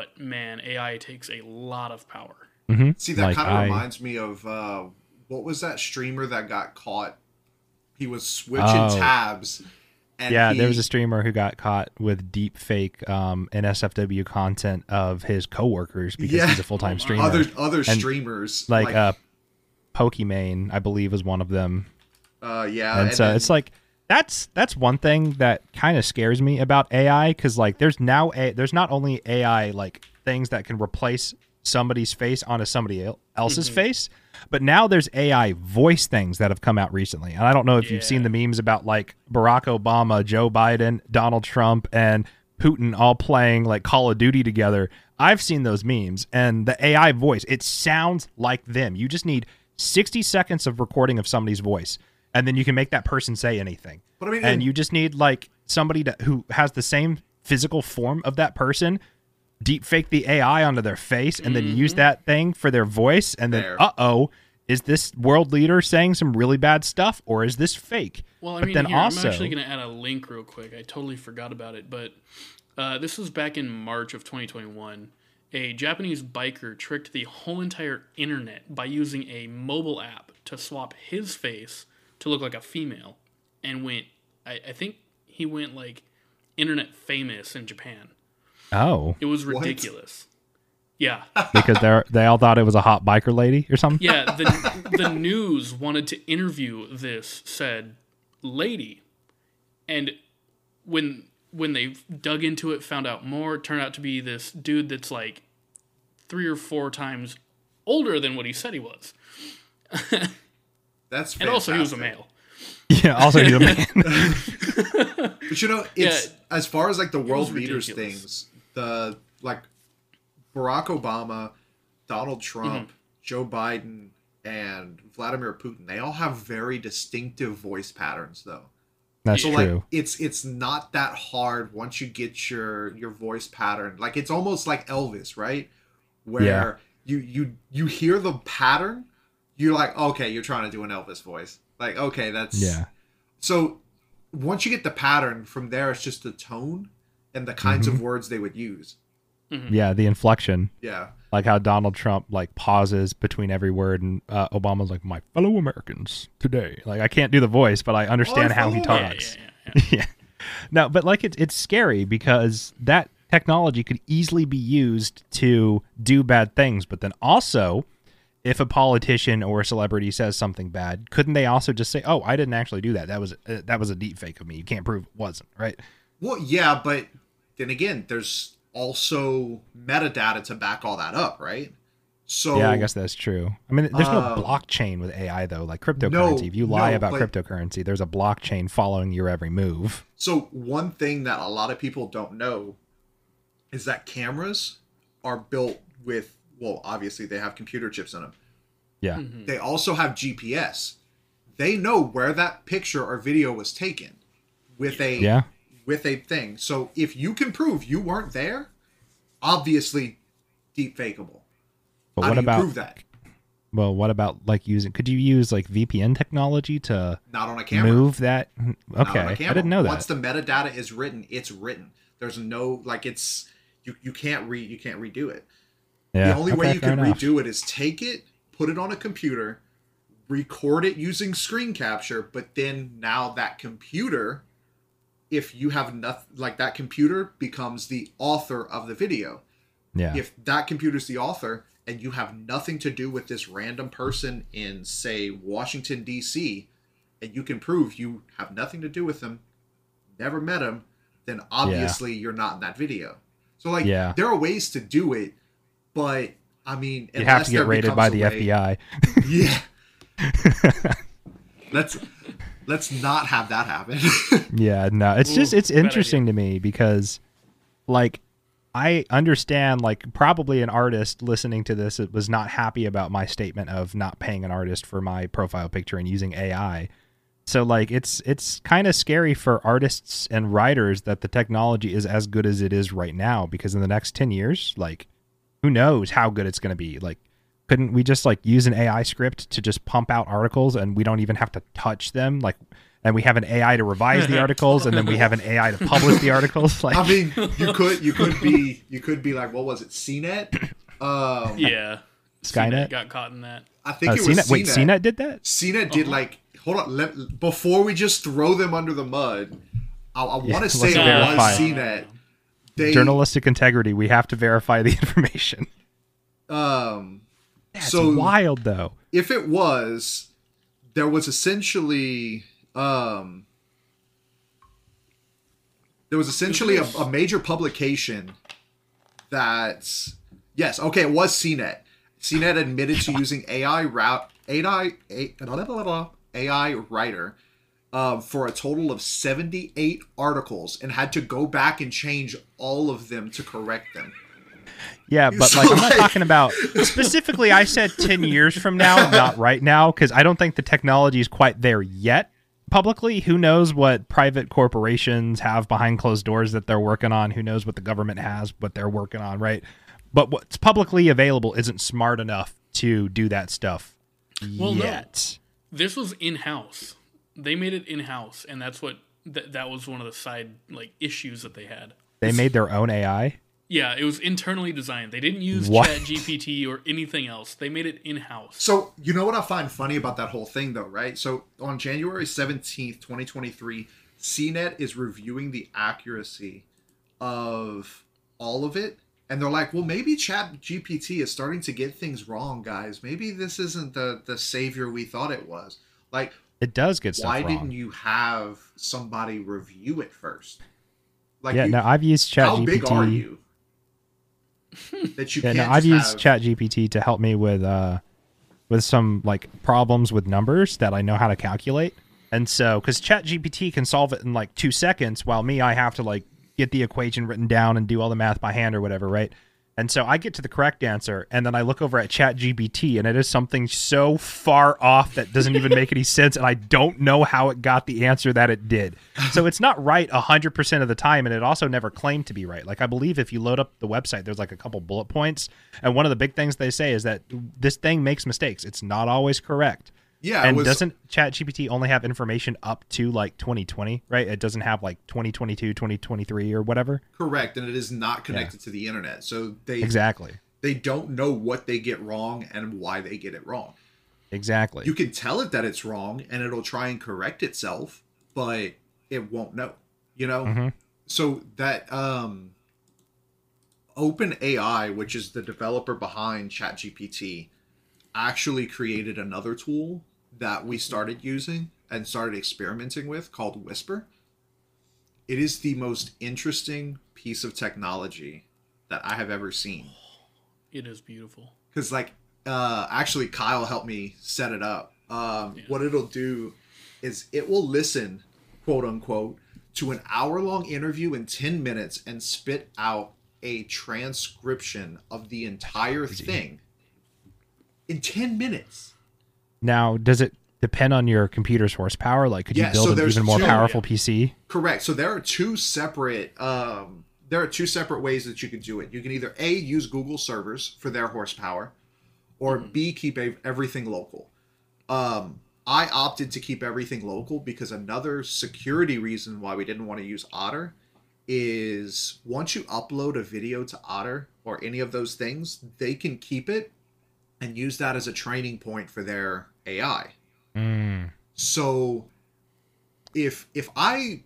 But man, AI takes a lot of power. See, that Like, kind of I- reminds me of uh, what was that streamer that got caught? He was switching Oh. tabs. And Yeah, he, there was a streamer who got caught with deep fake um, NSFW content of his coworkers because Yeah. he's a full time streamer. other other And, streamers like uh, Pokimane, I believe, was one of them. uh, yeah, and, so then- it's like that's that's one thing that kind of scares me about AI because like there's now a there's not only AI like things that can replace somebody's face onto somebody else's Mm-hmm. face, but now there's AI voice things that have come out recently. And I don't know if you've seen the memes about like Barack Obama, Joe Biden, Donald Trump, and Putin all playing like Call of Duty together. I've seen those memes and the AI voice, it sounds like them. You just need 60 seconds of recording of somebody's voice and then you can make that person say anything. But I mean, and and- you just need like somebody to, who has the same physical form of that person deep fake the AI onto their face and then use that thing for their voice and then uh-oh, is this world leader saying some really bad stuff or is this fake? Well, I but mean, then here, also I'm actually going to add a link real quick. I totally forgot about it, but uh, this was back in March of 2021. A Japanese biker tricked the whole entire internet by using a mobile app to swap his face to look like a female, and went. I, I think he went like internet famous in Japan. oh, It was What? ridiculous. Yeah, because they they all thought it was a hot biker lady or something. yeah. The the news wanted to interview this said lady, and when when they dug into it, found out more. It turned out to be this dude that's like three or four times older than what he said he was, that's and also he was a male. Yeah, also he's a man. But you know, it's Yeah. as far as like the world leaders ridiculous. things, the like Barack Obama, Donald Trump, Mm-hmm. Joe Biden, and Vladimir Putin, they all have very distinctive voice patterns though. That's so true. like it's it's not that hard once you get your your voice pattern. Like it's almost like Elvis, right? Where Yeah. you you you hear the pattern, you're like, okay, you're trying to do an Elvis voice. Like, okay, that's yeah. So once you get the pattern, from there it's just the tone and the kinds Mm-hmm. of words they would use. Yeah, the inflection. Yeah. Like how Donald Trump like pauses between every word and uh, Obama's like my fellow Americans today. Like I can't do the voice, but I understand My how he fellow- Yeah, talks. yeah, yeah, yeah. yeah. No, but like it's it's scary because that technology could easily be used to do bad things, but then also if a politician or a celebrity says something bad, couldn't they also just say, "Oh, I didn't actually do that. That was uh, that was a deep fake of me. You can't prove it wasn't." Right? Well, yeah, but then again, there's also metadata to back all that up, right? So yeah, I guess that's true. I mean, there's no Um, blockchain with AI though, like cryptocurrency. No, if you lie no, about but- cryptocurrency, there's a blockchain following your every move. So one thing that a lot of people don't know is that cameras are built with well, obviously they have computer chips in them. Yeah. Mm-hmm. They also have GPS. They know where that picture or video was taken with a Yeah. with a thing. So if you can prove you weren't there, obviously deep fakeable. But How what do you about prove that? well, what about like using could you use like VPN technology to Not on a camera. move that? Not Okay. on a I camera. didn't know that. Once the metadata is written, it's written. There's no like it's you you can't re you can't redo it. Yeah. the only way you can enough. redo it is take it, put it on a computer, record it using screen capture, but then now that computer, if you have nothing like that computer becomes the author of the video. Yeah. If that computer's the author and you have nothing to do with this random person in say Washington DC and you can prove you have nothing to do with them, never met them, then obviously you're not in that video. So like Yeah. there are ways to do it, but I mean you have to get there raided by the way- FBI. Yeah. let's let's not have that happen. Yeah, no, it's just it's bad interesting to me because, like, I understand like probably an artist listening to this was not happy about my statement of not paying an artist for my profile picture and using AI. So like it's it's kind of scary for artists and writers that the technology is as good as it is right now because in the next 10 years like who knows how good it's going to be like couldn't we just like use an AI script to just pump out articles and we don't even have to touch them like and we have an AI to revise the articles and then we have an AI to publish the articles like I mean, you could you could be you could be like what was it, CNET? Um Yeah. Skynet? got caught in that. I think Uh, it was CNET, wait, CNET. CNET did that? CNET did like hold on let, before we just throw them under the mud. I, I Yeah, want to let's say it verify. was CNET. They Journalistic integrity. We have to verify the information. um That's So- wild, though. if it was there was essentially um there was essentially a, a major publication that yes okay it was cnet cnet admitted to using ai route ai A- blah, blah, blah, blah, ai writer um, for a total of 78 articles and had to go back and change all of them to correct them Yeah, but So, like I'm not talking about specifically. I said ten years from now, not right now, because I don't think the technology is quite there yet. Publicly, who knows what private corporations have behind closed doors that they're working on? Who knows what the government has, what they're working on, right? But what's publicly available isn't smart enough to do that stuff Well, no. This was in house. They made it in house, and that's what that that was one of the side like issues that they had. They made their own AI. Yeah, it was internally designed. They didn't use What? Chat GPT or anything else. They made it in house. So you know what I find funny about that whole thing, though, right? So on January seventeenth, twenty twenty three, CNET is reviewing the accuracy of all of it, and they're like, "Well, maybe Chat GPT is starting to get things wrong, guys. Maybe this isn't the the savior we thought it was." Like, It does get stuff why wrong. didn't you have somebody review it first? Like, yeah, you- no, I've used Chat how GPT. big are you? that you Yeah, can't no, I've just used have- ChatGPT to help me with uh with some like problems with numbers that I know how to calculate. And so cuz ChatGPT can solve it in like 2 seconds while me I have to like get the equation written down and do all the math by hand or whatever, right? And so I get to the correct answer, and then I look over at ChatGPT, and it is something so far off that doesn't even make any sense, and I don't know how it got the answer that it did. So it's not right 100% of the time, and it also never claimed to be right. Like, I believe if you load up the website, there's like a couple bullet points, and one of the big things they say is that this thing makes mistakes. It's not always correct. Yeah, and was- doesn't ChatGPT only have information up to like 2020, right? It doesn't have like 2022, 2023, or whatever. correct, and it is not connected to the internet. So they Exactly. they don't know what they get wrong and why they get it wrong. Exactly. You can tell it that it's wrong, and it'll try and correct itself, but it won't know. You know. Mhm. So that um, Open AI, which is the developer behind ChatGPT, actually created another tool that we started using and started experimenting with called Whisper. It is the most interesting piece of technology that I have ever seen. It is beautiful. Because, like, uh, actually, Kyle helped me set it up. Um, Yeah. What it'll do is it will listen, quote unquote, to an hour long interview in 10 minutes and spit out a transcription of the entire thing in 10 minutes. Now, does it depend on your computer's horsepower? Like, could Yeah, you build so an even more two- powerful PC? Correct. So there are two separate um, there are two separate ways that you can do it. You can either a use Google servers for their horsepower, or b keep everything local. Um, I opted to keep everything local because another security reason why we didn't want to use Otter is once you upload a video to Otter or any of those things, they can keep it and use that as a training point for their AI. Mm. So if if I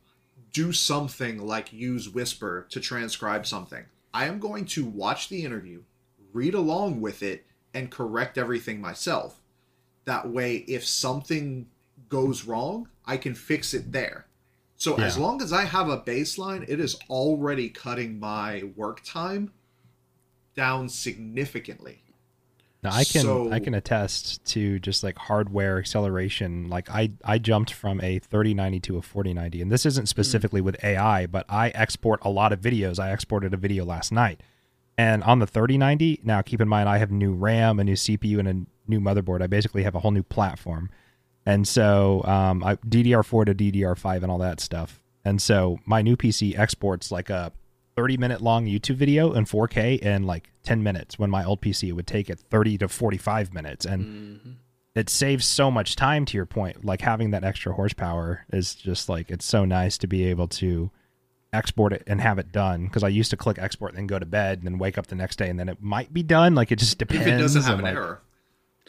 do something like use Whisper to transcribe something, I am going to watch the interview, read along with it, and correct everything myself. That way, if something goes wrong, I can fix it there. So as long as I have a baseline, it is already cutting my work time down significantly. Now, I can So- I can attest to just like hardware acceleration. Like I I jumped from a 3090 to a 4090, and this isn't specifically with AI, but I export a lot of videos. I exported a video last night, and on the 3090. Now, keep in mind, I have new RAM, a new CPU, and a new motherboard. I basically have a whole new platform, and so um, I, DDR4 to DDR5 and all that stuff. And so my new PC exports like a 30 minute long YouTube video in 4K in like 10 minutes when my old PC would take it 30 to 45 minutes. And Mm-hmm. it saves so much time to your point. Like having that extra horsepower is just like, it's so nice to be able to export it and have it done. Cause I used to click export and then go to bed and then wake up the next day and then it might be done. Like it just depends. If it doesn't have an like- error.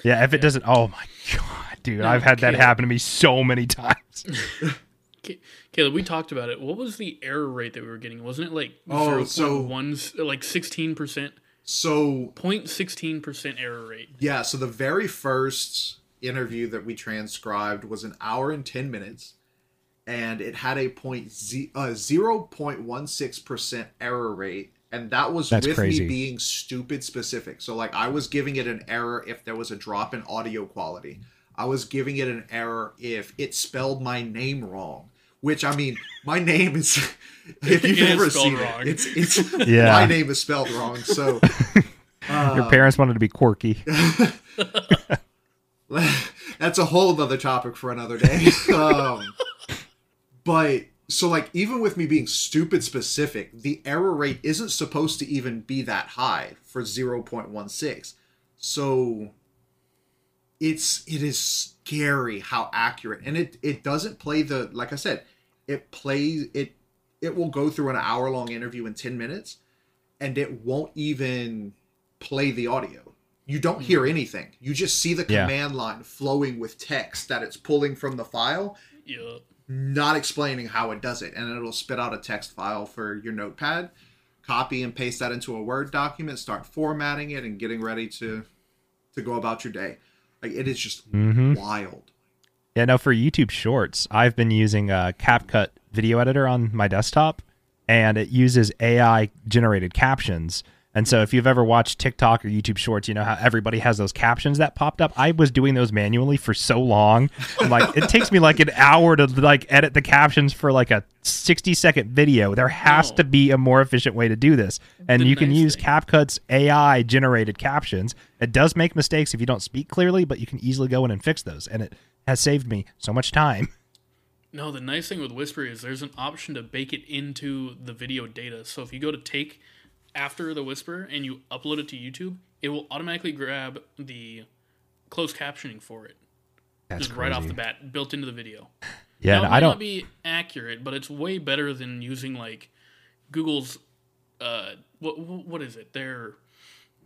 Yeah. If it doesn't, oh my God, dude, No, I've had that happen to me so many times. Ca- Caleb, we talked about it. What was the error rate that we were getting? Wasn't it like Oh, oh, so- one, like sixteen percent, So 0.16 percent error rate? Yeah, so the very first interview that we transcribed was an hour and 10 minutes, and it had a point z- uh, 0.16% error rate, and that was That's with crazy. me being stupid specific. So, like, I was giving it an error if there was a drop in audio quality, I was giving it an error if it spelled my name wrong. Which I mean, my name is. If you've It is ever seen wrong. it, it's it's Yeah. my name is spelled wrong. So Your parents wanted to be quirky. that's a whole other topic for another day. um, but so like even with me being stupid specific, the error rate isn't supposed to even be that high for 0.16. So it's it is scary how accurate and it it doesn't play the like I said, it plays it it will go through an hour long interview in 10 minutes and it won't even play the audio. You don't hear anything. You just see the Yeah. command line flowing with text that it's pulling from the file, Yeah. not explaining how it does it. And it'll spit out a text file for your notepad, copy and paste that into a Word document, start formatting it and getting ready to to go about your day. Like it is just Mhm. wild. Yeah, no, for YouTube Shorts, I've been using a CapCut video editor on my desktop, and it uses AI generated captions. And so if you've ever watched TikTok or YouTube Shorts, you know how everybody has those captions that popped up. I was doing those manually for so long. like it takes me like an hour to like edit the captions for like a 60 second video. There has No. to be a more efficient way to do this. And The you can use thing. CapCut's AI generated captions. It does make mistakes if you don't speak clearly, but you can easily go in and fix those. And it has saved me so much time. No, the nice thing with Whisper is there's an option to bake it into the video data. So if you go to take after the Whisper and you upload it to YouTube, it will automatically grab the closed captioning for it. That's just right off the bat, built into the video. Yeah, now, might I not don't. be accurate, but it's way better than using like Google's uh what what is it? Their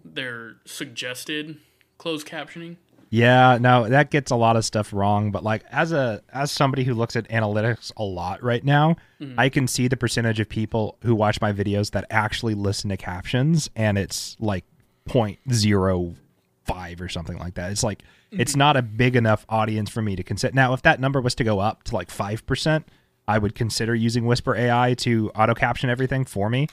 their suggested closed captioning. Yeah, no, that gets a lot of stuff wrong. But like as a as somebody who looks at analytics a lot right now, I can see the percentage of people who watch my videos that actually listen to captions, and it's like 0.05 or something like that. It's like it's not a big enough audience for me to consider. Now, if that number was to go up to like five percent, I would consider using Whisper AI to auto caption everything for me.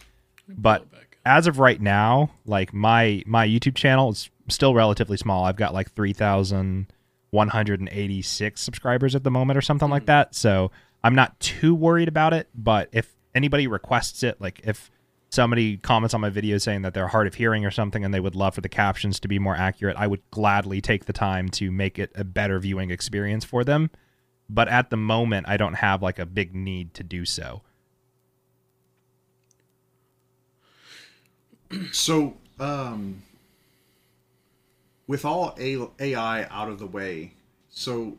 But. As of right now, like my my YouTube channel is still relatively small. I've got like three thousand one hundred and eighty six subscribers at the moment, or something like hmm. that. So I'm not too worried about it. But if anybody requests it, like if somebody comments on my video saying that they're hard of hearing or something and they would love for the captions to be more accurate, I would gladly take the time to make it a better viewing experience for them. But at the moment, I don't have like a big need to do so. So, um, with all AI out of the way, so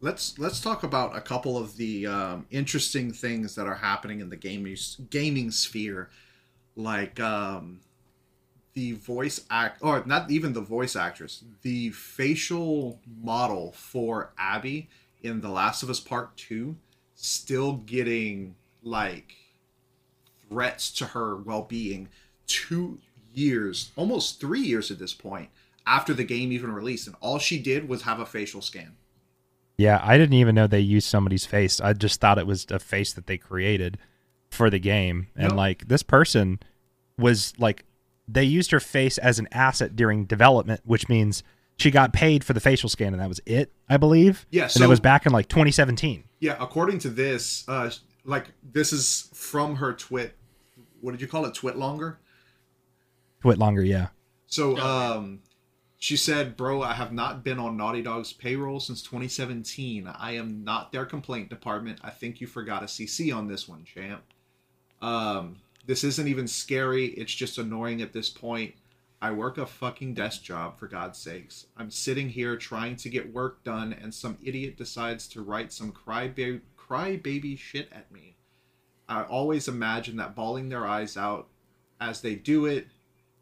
let's let's talk about a couple of the um, interesting things that are happening in the gaming gaming sphere, like um, the voice act, or not even the voice actress, the facial model for Abby in The Last of Us Part Two, still getting like threats to her well-being two years almost three years at this point after the game even released and all she did was have a facial scan Yeah, I didn't even know they used somebody's face. I just thought it was a face that they created for the game. And Nope. like this person was like they used her face as an asset during development, which means she got paid for the facial scan and that was it, I believe. Yeah, and so- that was back in like 2017. yeah according to this uh like this is from her twit what did you call it twit longer Quit longer, yeah. So um she said, "Bro, I have not been on Naughty Dog's payroll since 2017. I am not their complaint department. I think you forgot a CC on this one, champ. Um this isn't even scary. It's just annoying at this point. I work a fucking desk job for God's sakes. I'm sitting here trying to get work done and some idiot decides to write some crybaby crybaby shit at me. I always imagine that bawling their eyes out as they do it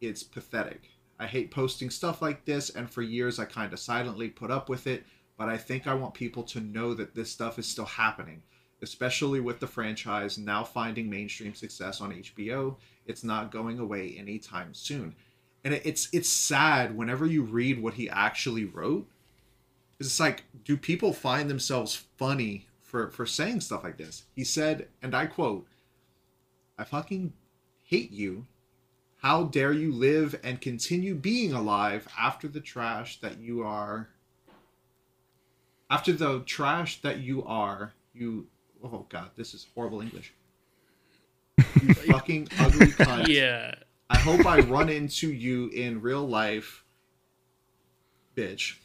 it's pathetic. I hate posting stuff like this, and for years I kind of silently put up with it, but I think I want people to know that this stuff is still happening, especially with the franchise now finding mainstream success on HBO. It's not going away anytime soon. And it's it's sad whenever you read what he actually wrote. It's like, do people find themselves funny for, for saying stuff like this? He said, and I quote, I fucking hate you how dare you live and continue being alive after the trash that you are after the trash that you are you oh god this is horrible english. You fucking ugly cunt. Yeah. i hope i run into you in real life bitch.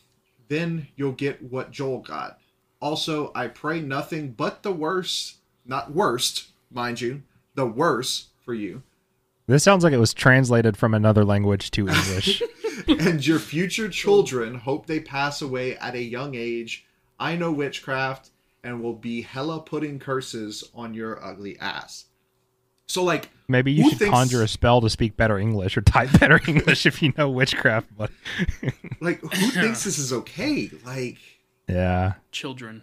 Then you'll get what joel got. Also i pray nothing but the worst not worst mind you the worst for you This sounds like it was translated from another language to English. and your future children hope they pass away at a young age. I know witchcraft and will be hella putting curses on your ugly ass. So like Maybe you should thinks- conjure a spell to speak better English or type better English if you know witchcraft. But like who thinks this is okay? Like yeah. Children.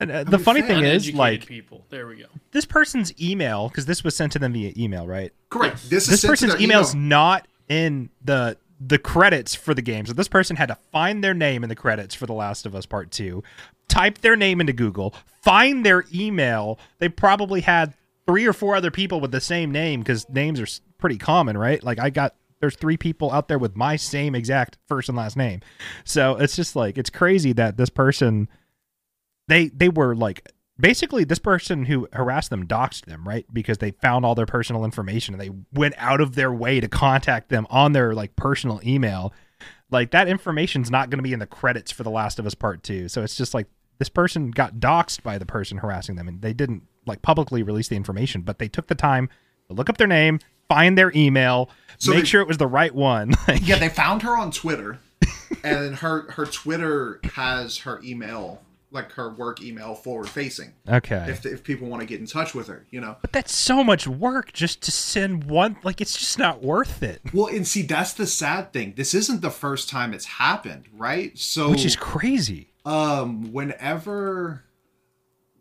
And, uh, the funny thing is, like, people. There we go. this person's email, because this was sent to them via email, right? correct. This, This sent person's their email's email. not in the the credits for the game. So this person had to find their name in the credits for The Last of Us Part 2, type their name into Google, find their email. They probably had three or four other people with the same name because names are pretty common, right? Like I got there's three people out there with my same exact first and last name. So it's just like it's crazy that this person they they were like basically this person who harassed them doxed them, right? Because they found all their personal information and they went out of their way to contact them on their like personal email. Like that information's not going to be in the credits for The Last of Us Part 2. So it's just like this person got doxed by the person harassing them and they didn't like publicly release the information, but they took the time to look up their name, find their email, So make they- sure it was the right one. Yeah, they found her on Twitter, and her her Twitter has her email, like her work email, forward facing. okay. If if people want to get in touch with her, you know. but that's so much work just to send one like it's just not worth it. Well, and see, that's the sad thing. This isn't the first time it's happened, right? So, Which is crazy. um, whenever,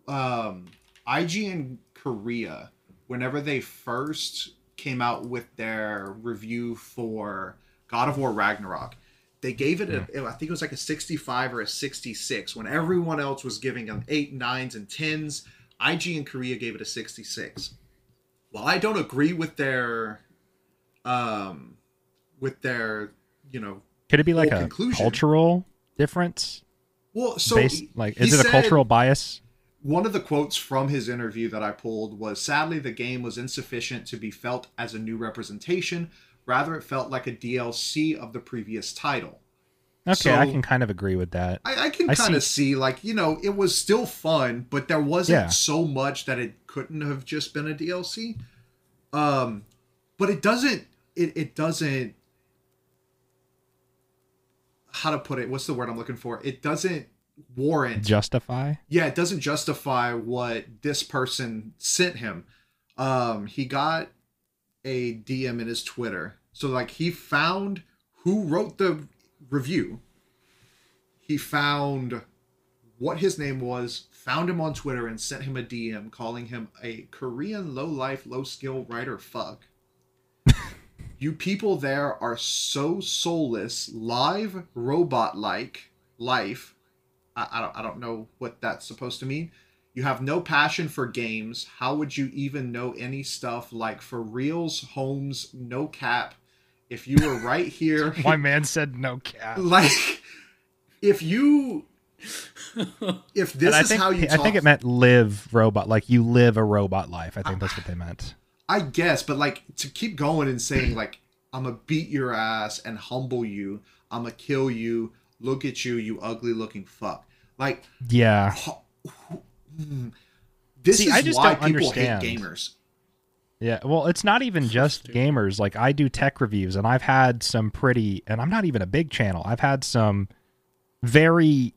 um, IGN Korea, whenever they first came out with their review for God of War Ragnarok, they gave it a, I think it was like a 65 or a 66. When everyone else was giving them eight, nines, and tens, IGN Korea gave it a 66. While I don't agree with their, um, with their, you know, Could it be like a conclusion- cultural difference? well, so based like is it a cultural bias? One of the quotes from his interview that I pulled was Sadly, the game was insufficient to be felt as a new representation. Rather, it felt like a DLC of the previous title. Okay, I can kind of agree with that. I, I can kind of see. like, you know, it was still fun, but there wasn't Yeah. so much that it couldn't have just been a DLC. Um, but it doesn't, it, it doesn't, how to put it? What's the word I'm looking for? It doesn't warrant Justify? yeah, it doesn't justify what this person sent him. Um, he got a DM in his Twitter. So like he found who wrote the review. He found what his name was, found him on Twitter and sent him a DM calling him a Korean low life, low skill writer fuck. you people there are so soulless, live robot like life I, I don't I don't know what that's supposed to mean. You have no passion for games. How would you even know any stuff like for reals, homes, no cap? If you were right here, My man said no cap. like if you if this is think how you I talk, think it meant live robot, like you live a robot life. I think that's what they meant. I guess, but like to keep going and saying like I'm gonna beat your ass and humble you. I'm gonna kill you. Look at you, you ugly looking fuck. Like Yeah. This See, is I just why don't people understand. hate gamers. Yeah, well, it's not even just gamers. Like I do tech reviews, and I've had some pretty, and I'm not even a big channel. I've had some very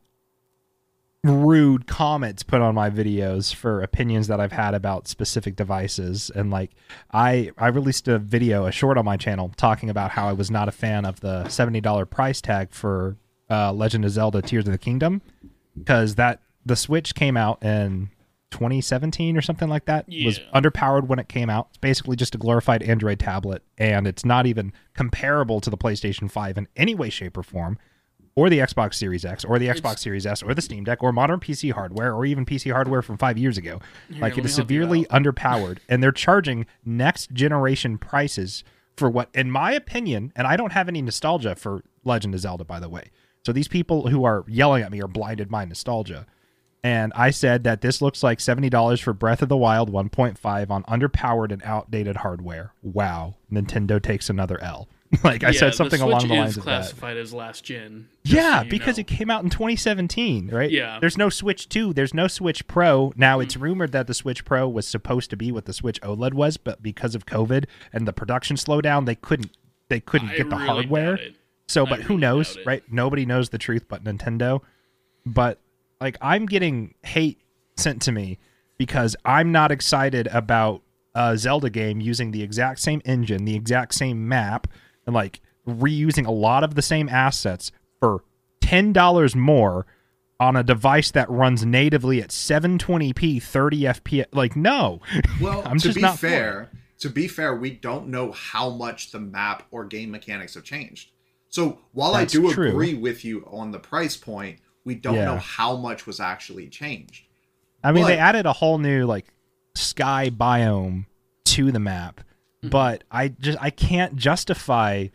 rude comments put on my videos for opinions that I've had about specific devices. And like, I I released a video, a short on my channel, talking about how I was not a fan of the seventy dollar price tag for uh, Legend of Zelda: Tears of the Kingdom, because that the Switch came out in 2017 or something like that was underpowered when it came out. It's basically just a glorified Android tablet, and it's not even comparable to the PlayStation 5 in any way, shape, or form, or the Xbox Series X, or the Xbox It's- Series S, or the Steam Deck, or modern PC hardware, or even PC hardware from five years ago. Here, like it is severely underpowered, and they're charging next generation prices for what, in my opinion, and I don't have any nostalgia for Legend of Zelda, by the way. So these people who are yelling at me are blinded by nostalgia. And I said that this looks like $70 for Breath of the Wild 1.5 on underpowered and outdated hardware. Wow. Nintendo takes another L. like I Yeah, said something the along the lines is of that. classified as last gen. Yeah, so because know. it came out in 2017, right? Yeah. There's no Switch 2. There's no Switch Pro. Mm-hmm. Now, it's rumored that the Switch Pro was supposed to be what the Switch OLED was, but because of COVID and the production slowdown, they couldn't they couldn't I get the really hardware. So, I but who really knows, right? Nobody knows the truth but Nintendo. But like I'm getting hate sent to me because I'm not excited about a Zelda game using the exact same engine, the exact same map, and like reusing a lot of the same assets for $10 more on a device that runs natively at 720p 30 fps like no Well, I'm to just be not fair, to be fair, we don't know how much the map or game mechanics have changed. So while That's I do true. agree with you on the price point, we don't Yeah. know how much was actually changed. I mean, they added a whole new like sky biome to the map, mm-hmm. but I just I can't justify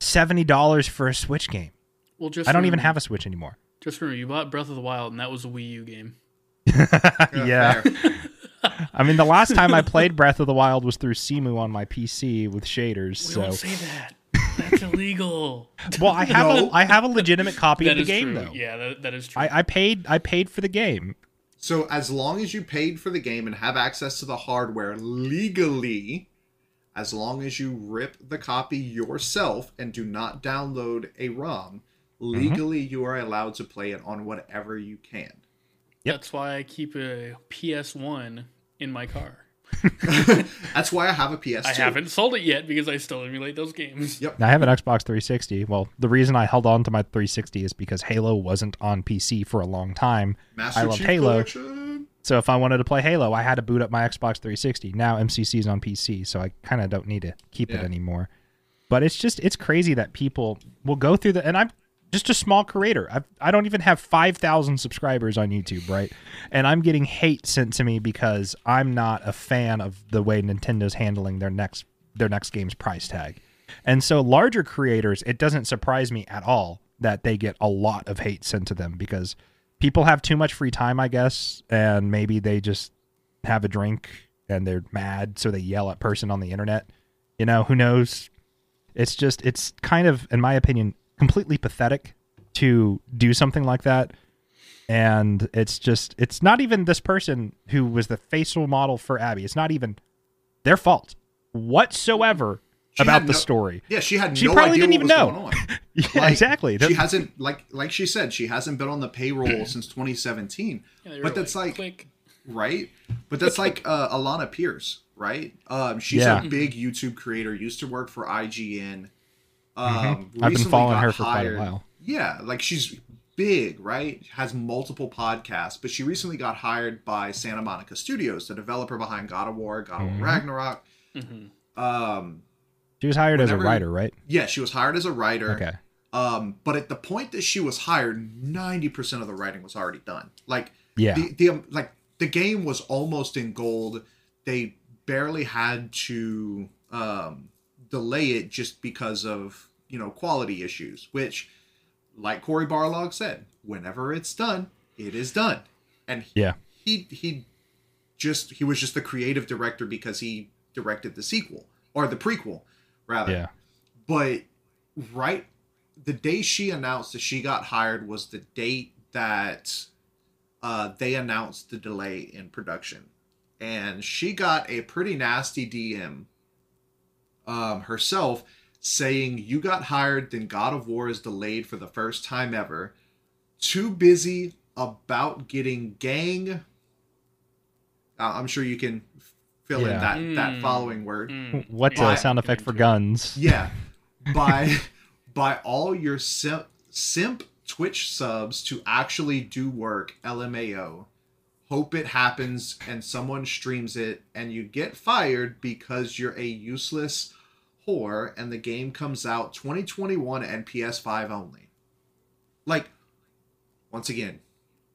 seventy dollars for a Switch game. Well, just I don't even have a Switch anymore. Just remember, you bought Breath of the Wild, and that was a Wii U game. yeah. I mean, the last time I played Breath of the Wild was through Cemu on my PC with shaders. We so, don't say that. That's illegal. well, I have No. a I have a legitimate copy of the game true. though. Yeah, that, that is true. I, I paid I paid for the game. So as long as you paid for the game and have access to the hardware legally, as long as you rip the copy yourself and do not download a ROM, mm-hmm. legally you are allowed to play it on whatever you can. Yep. That's why I keep a PS1 in my car. That's why I have a PS2. I haven't sold it yet because I still emulate those games. Yep. I have an Xbox 360. Well, the reason I held on to my 360 is because Halo wasn't on PC for a long time. Master I love Chief Halo. Collection. So if I wanted to play Halo, I had to boot up my Xbox 360. Now MCC's on PC, so I kind of don't need to keep it anymore. But it's just it's crazy that people will go through the and I'm just a small creator. I I don't even have 5,000 subscribers on YouTube, right? And I'm getting hate sent to me because I'm not a fan of the way Nintendo's handling their next their next game's price tag. And so larger creators, it doesn't surprise me at all that they get a lot of hate sent to them because people have too much free time, I guess, and maybe they just have a drink and they're mad, so they yell at person on the internet. You know, who knows? It's just it's kind of, in my opinion, completely pathetic to do something like that. And it's just it's not even this person who was the facial model for Abby. It's not even their fault whatsoever She about had the story. Yeah, she had She no probably idea didn't what even was know. going on. Yeah, Like, exactly. She hasn't like like she said, she hasn't been on the payroll since 2017. Yeah, but that's like, click. right? But that's like uh, Alana Pierce, right? Um, she's Yeah. a big YouTube creator. Used to work for IGN. Um, Mm-hmm. I've been following her for quite a while. Yeah, like she's big, right? Has multiple podcasts, but she recently got hired by Santa Monica Studios, the developer behind God of War, God of Mhm. War Ragnarok. Mhm. Um, She was hired as a writer, right? yeah, she was hired as a writer. Okay. Um, but at the point that she was hired, ninety percent of the writing was already done. Like Yeah. the the um, like the game was almost in gold. They barely had to um, delay it just because of you know quality issues. Which, like Cory Barlog said, whenever it's done, it is done. And he, Yeah. he he just he was just the creative director because he directed the sequel or the prequel rather Yeah. but right the day she announced that she got hired was the date that uh, they announced the delay in production and she got a pretty nasty dm um, herself saying you got hired then god of war is delayed for the first time ever too busy about getting gang uh, i'm sure you can fill in Yeah. that that Mm. following word Mm. What's Yeah. a sound effect for guns? yeah, by by all your simp, simp Twitch subs to actually do work. LMAO. Hope it happens and someone streams it and you get fired because you're a useless whore and the game comes out 2021 and PS5 only. Like, once again,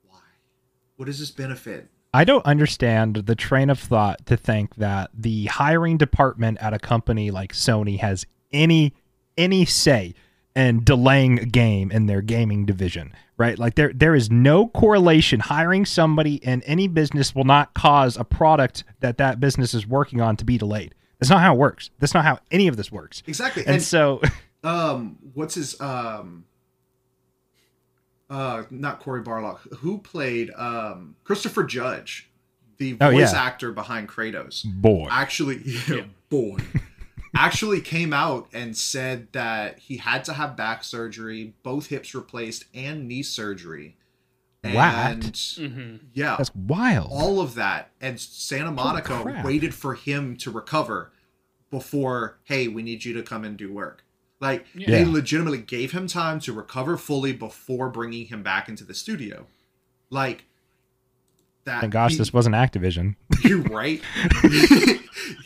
why? What does this benefit? I don't understand the train of thought to think that the hiring department at a company like Sony has any any say in delaying a game in their gaming division, right? Like there there is no correlation. Hiring somebody in any business will not cause a product that that business is working on to be delayed. That's not how it works. That's not how any of this works. Exactly. And And, so um what's his um uh not Cory Barlog who played um Christopher Judge the Oh, voice yeah. actor behind Kratos boy. actually yeah, boy actually came out and said that he had to have back surgery both hips replaced and knee surgery What? and Mhm. yeah That's wild. all of that and Santa Monica crap. waited for him to recover before hey we need you to come and do work like Yeah. they legitimately gave him time to recover fully before bringing him back into the studio like that Thank gosh he- this wasn't Activision. you're right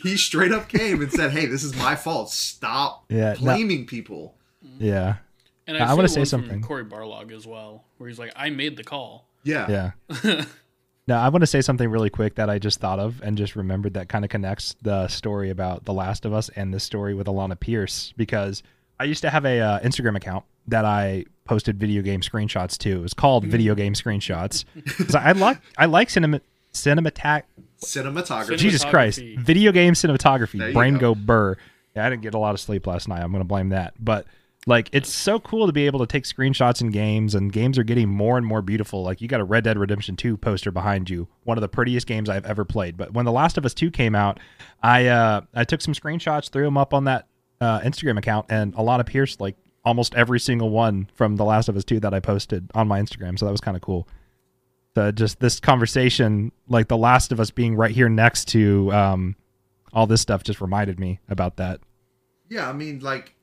he straight up came and said hey this is my fault stop Yeah, no- blaming people Yeah. And I I, wanna say something. From Cory Barlog as well, where he's like, "I made the call." yeah Yeah. Now, I want to say something really quick that I just thought of and just remembered that kind of connects the story about The Last of Us and this story with Alana Pierce because I used to have a uh, Instagram account that I posted video game screenshots to. It was called Video Game Screenshots. I like I like cinema cinematag Cinematography. Jesus Christ, video game cinematography. Brain go. go burr. Yeah, I didn't get a lot of sleep last night. I'm going to blame that. But like, it's so cool to be able to take screenshots in games, and games are getting more and more beautiful. Like, you got a Red Dead Redemption 2 poster behind you, one of the prettiest games I've ever played. But when The Last of Us 2 came out, I uh, I took some screenshots, threw them up on that uh, Instagram account, and Alana Pierce like almost every single one from The Last of Us 2 that I posted on my Instagram. So that was kind of cool the just this conversation like the last of us being right here next to um all this stuff just reminded me about that Yeah, I mean, like,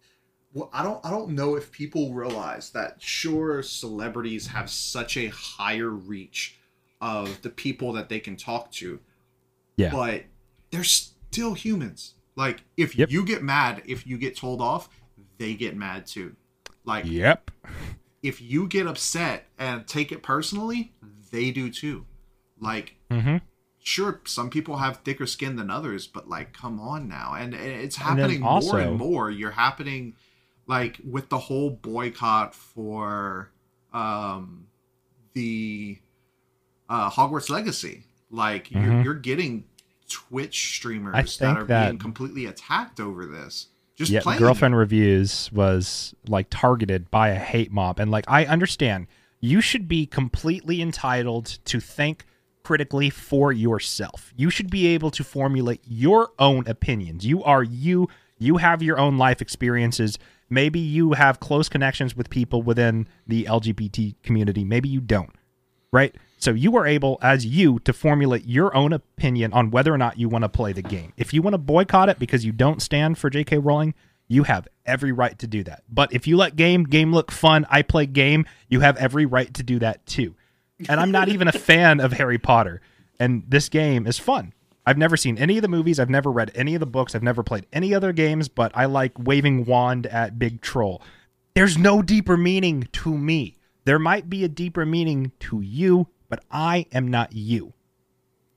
well, I don't, I don't know if people realize that. Sure, celebrities have such a higher reach of the people that they can talk to, yeah but they're still humans. Like, if Yep. you get mad, if you get told off, they get mad too. Like, yep if you get upset and take it personally, they do too. Like, mm-hmm. sure, some people have thicker skin than others, but like, come on now, and it's And happening more also- and more. You're happening, like, with the whole boycott for um, the uh, Hogwarts Legacy. Like, you're Mhm. you're getting Twitch streamers that are that- being completely attacked over this. Just yeah playing. girlfriend reviews was like targeted by a hate mob. And like i understand. You should be completely entitled to think critically for yourself. You should be able to formulate your own opinions. You are you. You have your own life experiences. Maybe you have close connections with people within the lgbt community. Maybe you don't right? So you are able, as you, to formulate your own opinion on whether or not you want to play the game. If you want to boycott it because you don't stand for J.K. Rowling, you have every right to do that. But if you let game game look fun, I play game, you have every right to do that too. And I'm not even a fan of Harry Potter, and this game is fun. I've never seen any of the movies, I've never read any of the books, I've never played any other games, but I like waving wand at Big Troll. There's no deeper meaning to me. There might be a deeper meaning to you, but I am not you.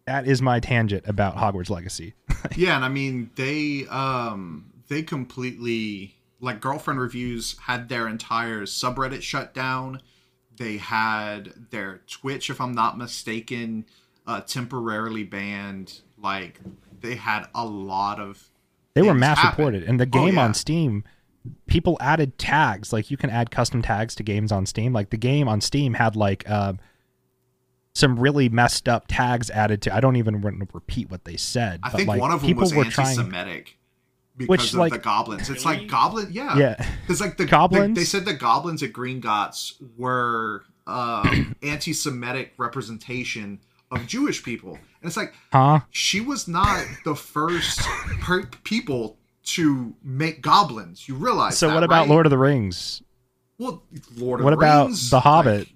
That is my tangent about Hogwarts Legacy. yeah and i mean they um they completely like girlfriend reviews had their entire subreddit shut down they had their twitch if i'm not mistaken uh temporarily banned like they had a lot of They were mass happen. reported. And the Oh, game yeah. on Steam, people added tags. Like you can add custom tags to games on Steam. Like the game on Steam had like um, some really messed up tags added to. I don't even want to repeat what they said. i but think like one of them people was were anti-semitic because Which, of like- the goblins it's like goblin yeah Yeah, Because like the Goblins? They, they said the goblins at Gringotts were um, anti-Semitic representation of Jewish people, and it's like huh? she was not the first per- people to make goblins. You realize? So that, what about right? Lord of the Rings? Well, Lord of What the about Rings, The like, Hobbit?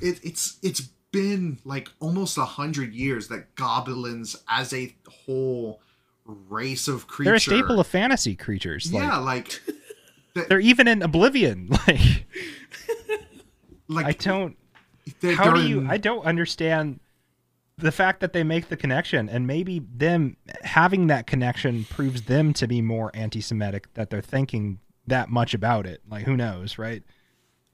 it, it's it's been like almost a hundred years that goblins as a whole race of creatures. They're a staple of fantasy creatures. Like, yeah, like they're even in Oblivion. Like like I don't. they're- how they're do you in- i don't understand the fact that they make the connection and maybe them having that connection proves them to be more anti-semitic that they're thinking that much about it like who knows right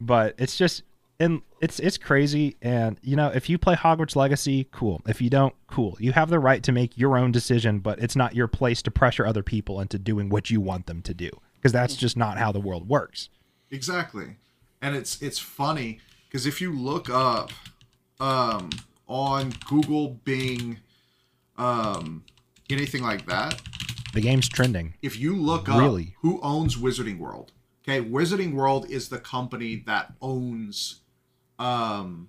but it's just and it's it's crazy. And you know if you play hogwarts legacy cool. If you don't cool. You have the right to make your own decision but it's not your place to pressure other people into doing what you want them to do because that's just not how the world works. Exactly. And it's it's funny because if you look up um on Google, Bing, um anything like that, the game's trending. if you look up Really? who owns Wizarding World, okay, Wizarding World is the company that owns um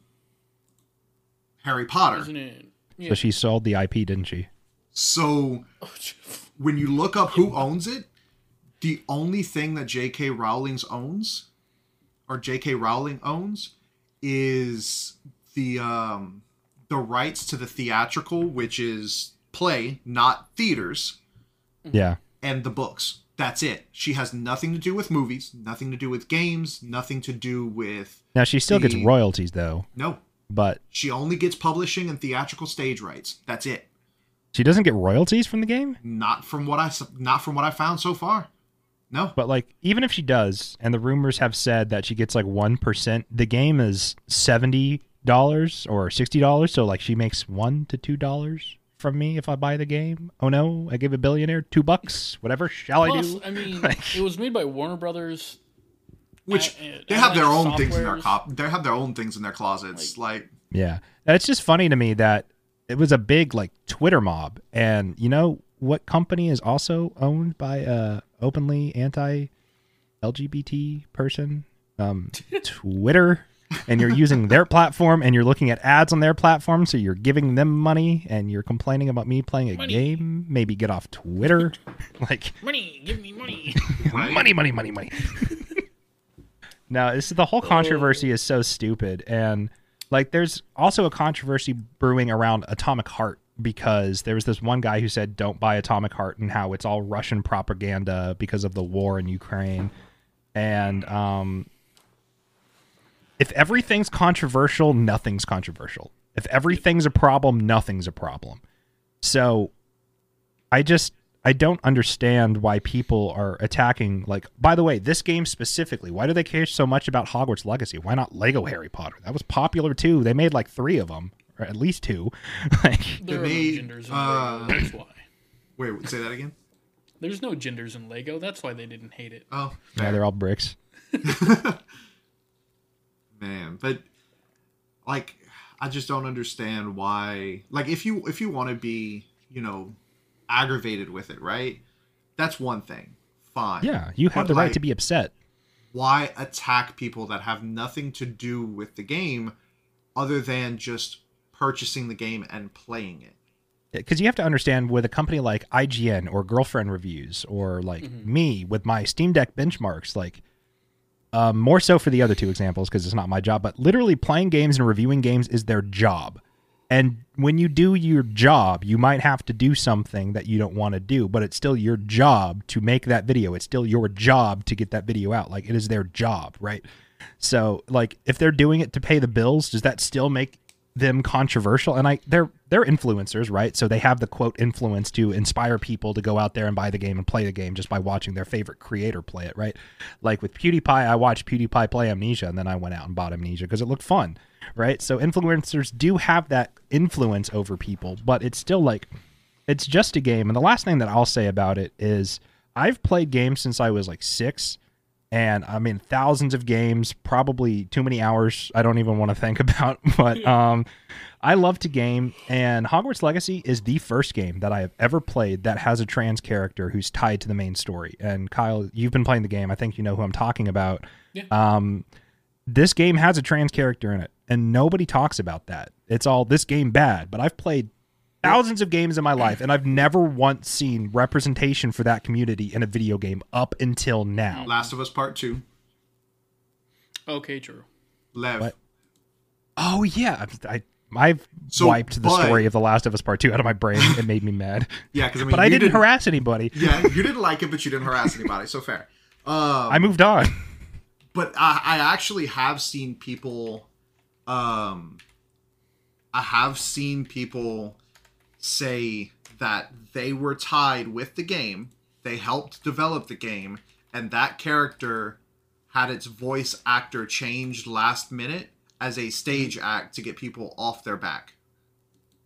Harry Potter. Isn't it? Yeah. so she sold the ip didn't she So when you look up who owns it, the only thing that J.K. Rowling's owns, or J.K. Rowling owns, is the um, the rights to the theatrical, which is play, not theaters, yeah and the books. That's it. She has nothing to do with movies, nothing to do with games, nothing to do with Now she still gets royalties though, no. but She only gets publishing and theatrical stage rights. That's it. she doesn't get royalties from the game. Not from what I s- not from what I found so far. No. But like, even if she does, and the rumors have said that she gets like one percent, the game is seventy dollars or sixty dollars. So like, she makes one to two dollars from me if I buy the game. Oh no, I gave a billionaire two bucks. Whatever shall I Plus, do? I mean, Like- it was made by Warner Brothers. Which they have their Avalanche own things in their cop. They have their own things in their closets. Like, Yeah, it's just funny to me that it was a big like Twitter mob, and you know what company is also owned by a openly anti LGBT person? Um, Twitter. And you're using their platform, and you're looking at ads on their platform, so you're giving them money, and you're complaining about me playing a Money. game. Maybe get off Twitter, like Money, give me money. Right. money, money, money, money. No, this is the whole controversy is so stupid, and like there's also a controversy brewing around Atomic Heart because there was this one guy who said don't buy Atomic Heart and how it's all Russian propaganda because of the war in Ukraine, and um, if everything's controversial, nothing's controversial. If everything's a problem, nothing's a problem. So I just I don't understand why people are attacking like by the way, this game specifically, why do they care so much about Hogwarts Legacy? Why not Lego Harry Potter? That was popular too. They made like 3 of them, or at least 2. like There are no genders in uh, Lego. That's why. wait, say that again. There's no genders in Lego. That's why they didn't hate it. Oh, yeah, they're all bricks. man but like i just don't understand why like if you if you want to be you know aggravated with it right? That's one thing. Fine. Yeah, you have But, the right like, to be upset. why attack people that have nothing to do with the game other than just purchasing the game and playing it? Because you have to understand with a company like IGN or Girlfriend Reviews or like me with my Steam Deck benchmarks, like um, more so for the other two examples because it's not my job, but literally playing games and reviewing games is their job. And when you do your job, you might have to do something that you don't want to do, but it's still your job to make that video. It's still your job to get that video out. Like it is their job, right? So, like, if they're doing it to pay the bills, does that still make them controversial? And I, they're they're influencers, right? So they have the quote influence to inspire people to go out there and buy the game and play the game just by watching their favorite creator play it, right? Like with PewDiePie, I watched PewDiePie play Amnesia, and then I went out and bought Amnesia because it looked fun, right? So influencers do have that influence over people, but it's still like it's just a game. And the last thing that I'll say about it is I've played games since I was like six, and I mean thousands of games, probably too many hours. I don't even want to think about, but um, I love to game, and Hogwarts Legacy is the first game that I have ever played that has a trans character who's tied to the main story. And Kyle, you've been playing the game. I think you know who I'm talking about. Yeah. Um, this game has a trans character in it, and nobody talks about that. It's all this game bad, but I've played thousands of games in my life, and I've never once seen representation for that community in a video game up until now. last of us part two Okay, true. lev What? Oh yeah, I I've So, wiped the but- story of The Last of Us Part Two out of my brain. It made me mad, yeah because i mean but I you didn't harass anybody. yeah you didn't like it but you didn't harass anybody so fair um I moved on. but I, I actually have seen people um i have seen people say that they were tied with the game they helped develop the game and that character had its voice actor changed last minute as a stage act to get people off their back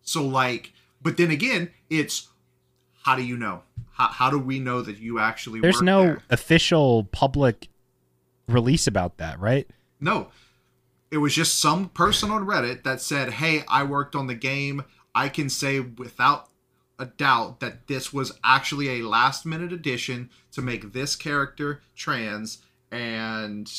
so like but then again it's how do you know how, how do we know that you actually There's no there? official public release about that, right? No. It was just some person on Reddit that said, Hey, I worked on the game. I can say without a doubt that this was actually a last minute addition to make this character trans. And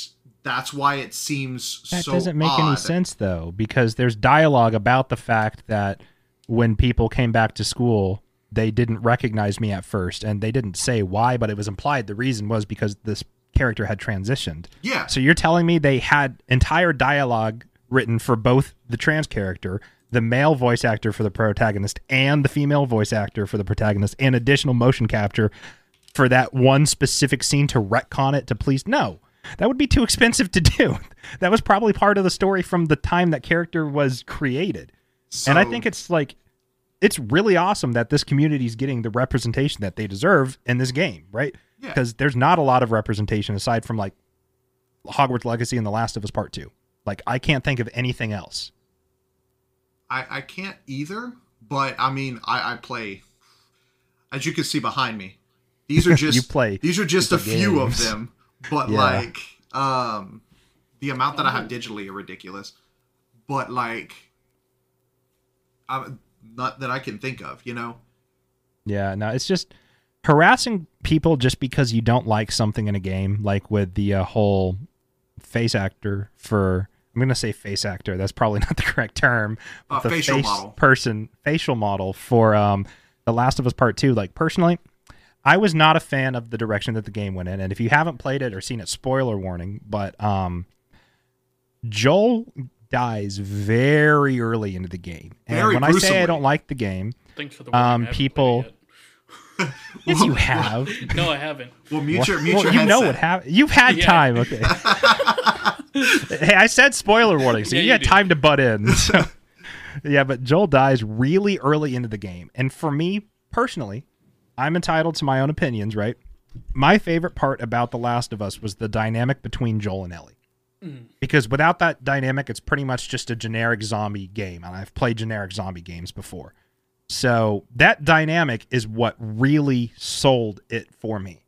that's why it seems so. That so doesn't make any sense though, because there's dialogue about the fact that when people came back to school, they didn't recognize me at first, and they didn't say why, but it was implied the reason was because this character had transitioned. Yeah. So you're telling me they had entire dialogue written for both the trans character, the male voice actor for the protagonist, and the female voice actor for the protagonist, and additional motion capture for that one specific scene to retcon it to please no. that would be too expensive to do. That was probably part of the story from the time that character was created. and I think it's like it's really awesome that this community is getting the representation that they deserve in this game, right? Yeah. Because there's not a lot of representation aside from like Hogwarts Legacy and The Last of Us Part 2. Like I can't think of anything else. I, I can't either, but I mean, I, I play, as you can see behind me. These are just You play These are just a few of them, but Yeah. like, um, the amount that I have digitally are ridiculous. But like, I'm, not that I can think of, you know. Yeah, no, it's just harassing people just because you don't like something in a game, like with the uh, whole face actor for. I'm gonna say face actor. That's probably not the correct term. Uh, the facial face model. person facial model for um, The Last of Us Part Two. Like personally, I was not a fan of the direction that the game went in, and if you haven't played it or seen it, spoiler warning. But um, Joel dies very early into the game, and Very when I say I don't like the game, for the. Um, people- played yes, you have. No, I haven't. Well, mute your, Well, mute well, your you know what happened. You've had Yeah. time. Okay. hey, I said spoiler warning, so Yeah, you you had did. time to butt in. So. yeah, but Joel dies really early into the game, and for me personally, I'm entitled to my own opinions. Right. My favorite part about The Last of Us was the dynamic between Joel and Ellie. Mm. Because without that dynamic, it's pretty much just a generic zombie game, and I've played generic zombie games before. So that dynamic is what really sold it for me.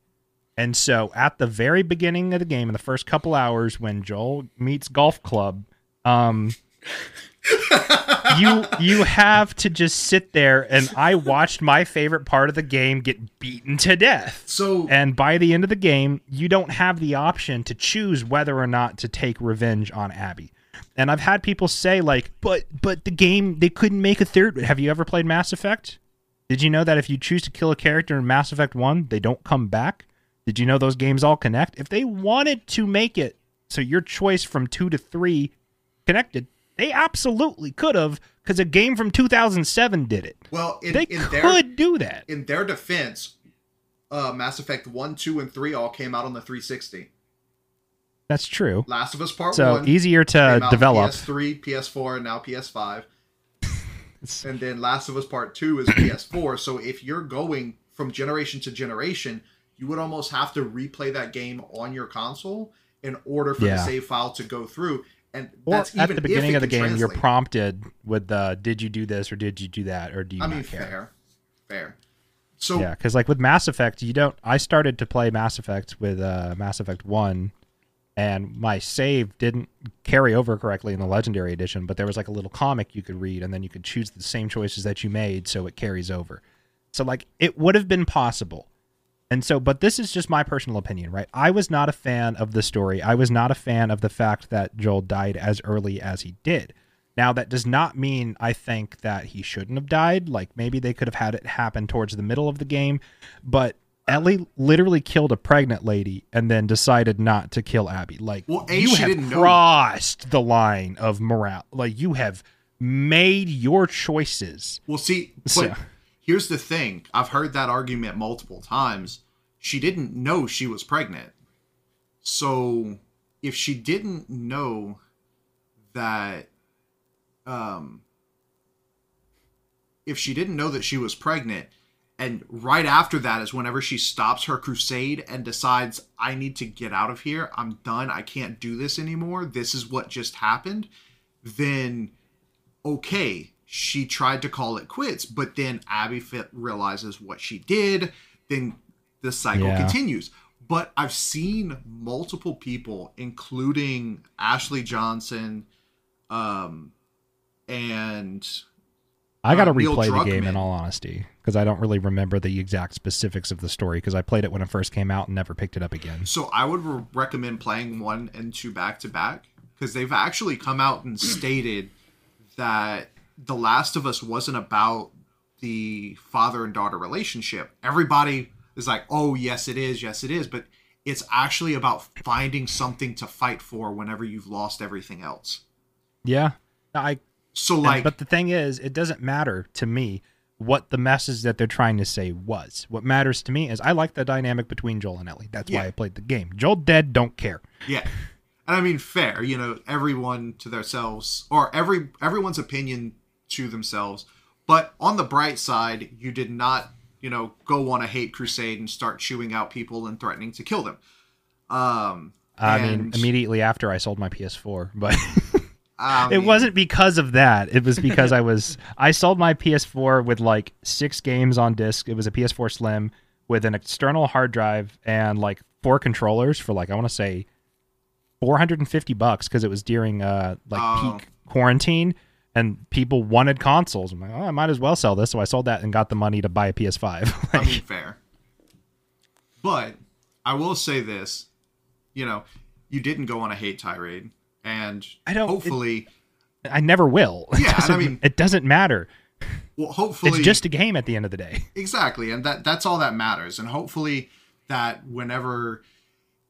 And so at the very beginning of the game, in the first couple hours, when Joel meets Golf Club, um, you you have to just sit there and I watched my favorite part of the game get beaten to death. So And by the end of the game, you don't have the option to choose whether or not to take revenge on Abby. And I've had people say like, "But but the game they couldn't make a third. Have you ever played Mass Effect? Did you know that if you choose to kill a character in Mass Effect 1, they don't come back? Did you know those games all connect? If they wanted to make it so your choice from 2 to 3 connected, they absolutely could have cuz a game from 2007 did it. well, in, They in could their do that. in their defense, uh, Mass Effect one, two, and three all came out on the 360. That's true. Last of Us Part So One easier to develop. PS3, PS4, and now PS5. and then Last of Us Part 2 is PS4. So if you're going from generation to generation, you would almost have to replay that game on your console in order for the save file to go through. And Or at the beginning of the game, you're prompted with the "Did you do this or did you do that or do you I mean, care?" fair, fair. So Yeah, because like with Mass Effect, you don't. I started to play Mass Effect with uh, Mass Effect One, and my save didn't carry over correctly in the Legendary Edition. But there was like a little comic you could read, and then you could choose the same choices that you made, so it carries over. So like it would have been possible. And so, but this is just my personal opinion, right? I was not a fan of the story. I was not a fan of the fact that Joel died as early as he did. Now, that does not mean I think that he shouldn't have died. Like maybe they could have had it happen towards the middle of the game, but Ellie literally killed a pregnant lady and then decided not to kill Abby. Like Well, A, you she have didn't know. crossed the line of morale. Like you have made your choices. Well, see, but So- here's the thing. I've heard that argument multiple times. She didn't know she was pregnant. So, if she didn't know that um if she didn't know that she was pregnant and right after that is whenever she stops her crusade and decides I need to get out of here. I'm done. I can't do this anymore. This is what just happened. Then okay, she tried to call it quits, but then Abby fit realizes what she did. Then the cycle Yeah. continues. But I've seen multiple people, including Ashley Johnson, um, and I got to Uh, replay the game in all honesty because I don't really remember the exact specifics of the story because I played it when it first came out and never picked it up again. so I would re- recommend playing one and two back to back because they've actually come out and stated that The Last of Us wasn't about the father and daughter relationship. Everybody is like, "Oh, yes, it is. Yes, it is," but it's actually about finding something to fight for whenever you've lost everything else. Yeah, I So, And- like, but the thing is, it doesn't matter to me what the message that they're trying to say was. What matters to me is I like the dynamic between Joel and Ellie. That's Yeah. why I played the game. Joel dead, don't care. Yeah. And I mean fair, you know, everyone to themselves or every everyone's opinion to themselves. But on the bright side, you did not, you know, go on a hate crusade and start chewing out people and threatening to kill them. Um I mean, immediately after I sold my PS4, but I it wasn't because of that. It was because I was I sold my PS4 with like six games on disc. It was a PS4 Slim with an external hard drive and like four controllers for like I want to say 450 bucks because it was during uh like Oh. peak quarantine and people wanted consoles. I'm like, oh, I might as well sell this, so I sold that and got the money to buy a PS5. I Like, mean fair. But I will say this, you know, you didn't go on a hate tirade and I don't- it- hopefully I never will. It Yeah, I doesn't- mean- it doesn't matter. well hopefully It's just a game at the end of the day. exactly and that that's all that matters and hopefully that whenever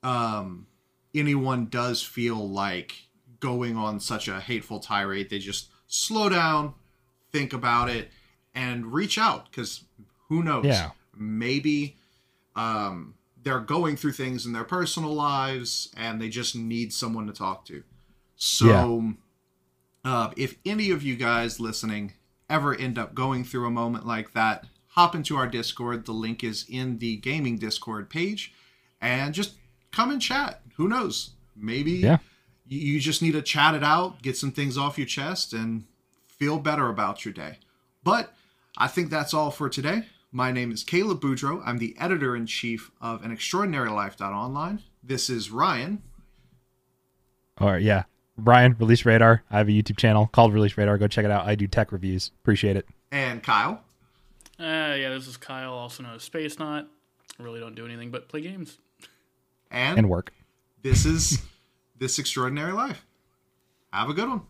um anyone does feel like going on such a hateful tirade they just slow down think about it and reach out because who knows Yeah. maybe um they're going through things in their personal lives and they just need someone to talk to so uh, if any of you guys listening ever end up going through a moment like that, hop into our Discord. The link is in the gaming Discord page, and just come and chat. Who knows? Maybe Yeah. you just need to chat it out, get some things off your chest, and feel better about your day. But I think that's all for today. My name is Caleb Boudreau. I'm the editor in chief of An Extraordinary Life.online. This is Ryan. Or yeah, Brian, Release Radar. I have a YouTube channel called Release Radar. Go check it out. I do tech reviews. Appreciate it. And Kyle. Uh, yeah, this is Kyle, also known as Space Knot. Really don't do anything but play games. And, And work. this is This Extraordinary Life. Have a good one.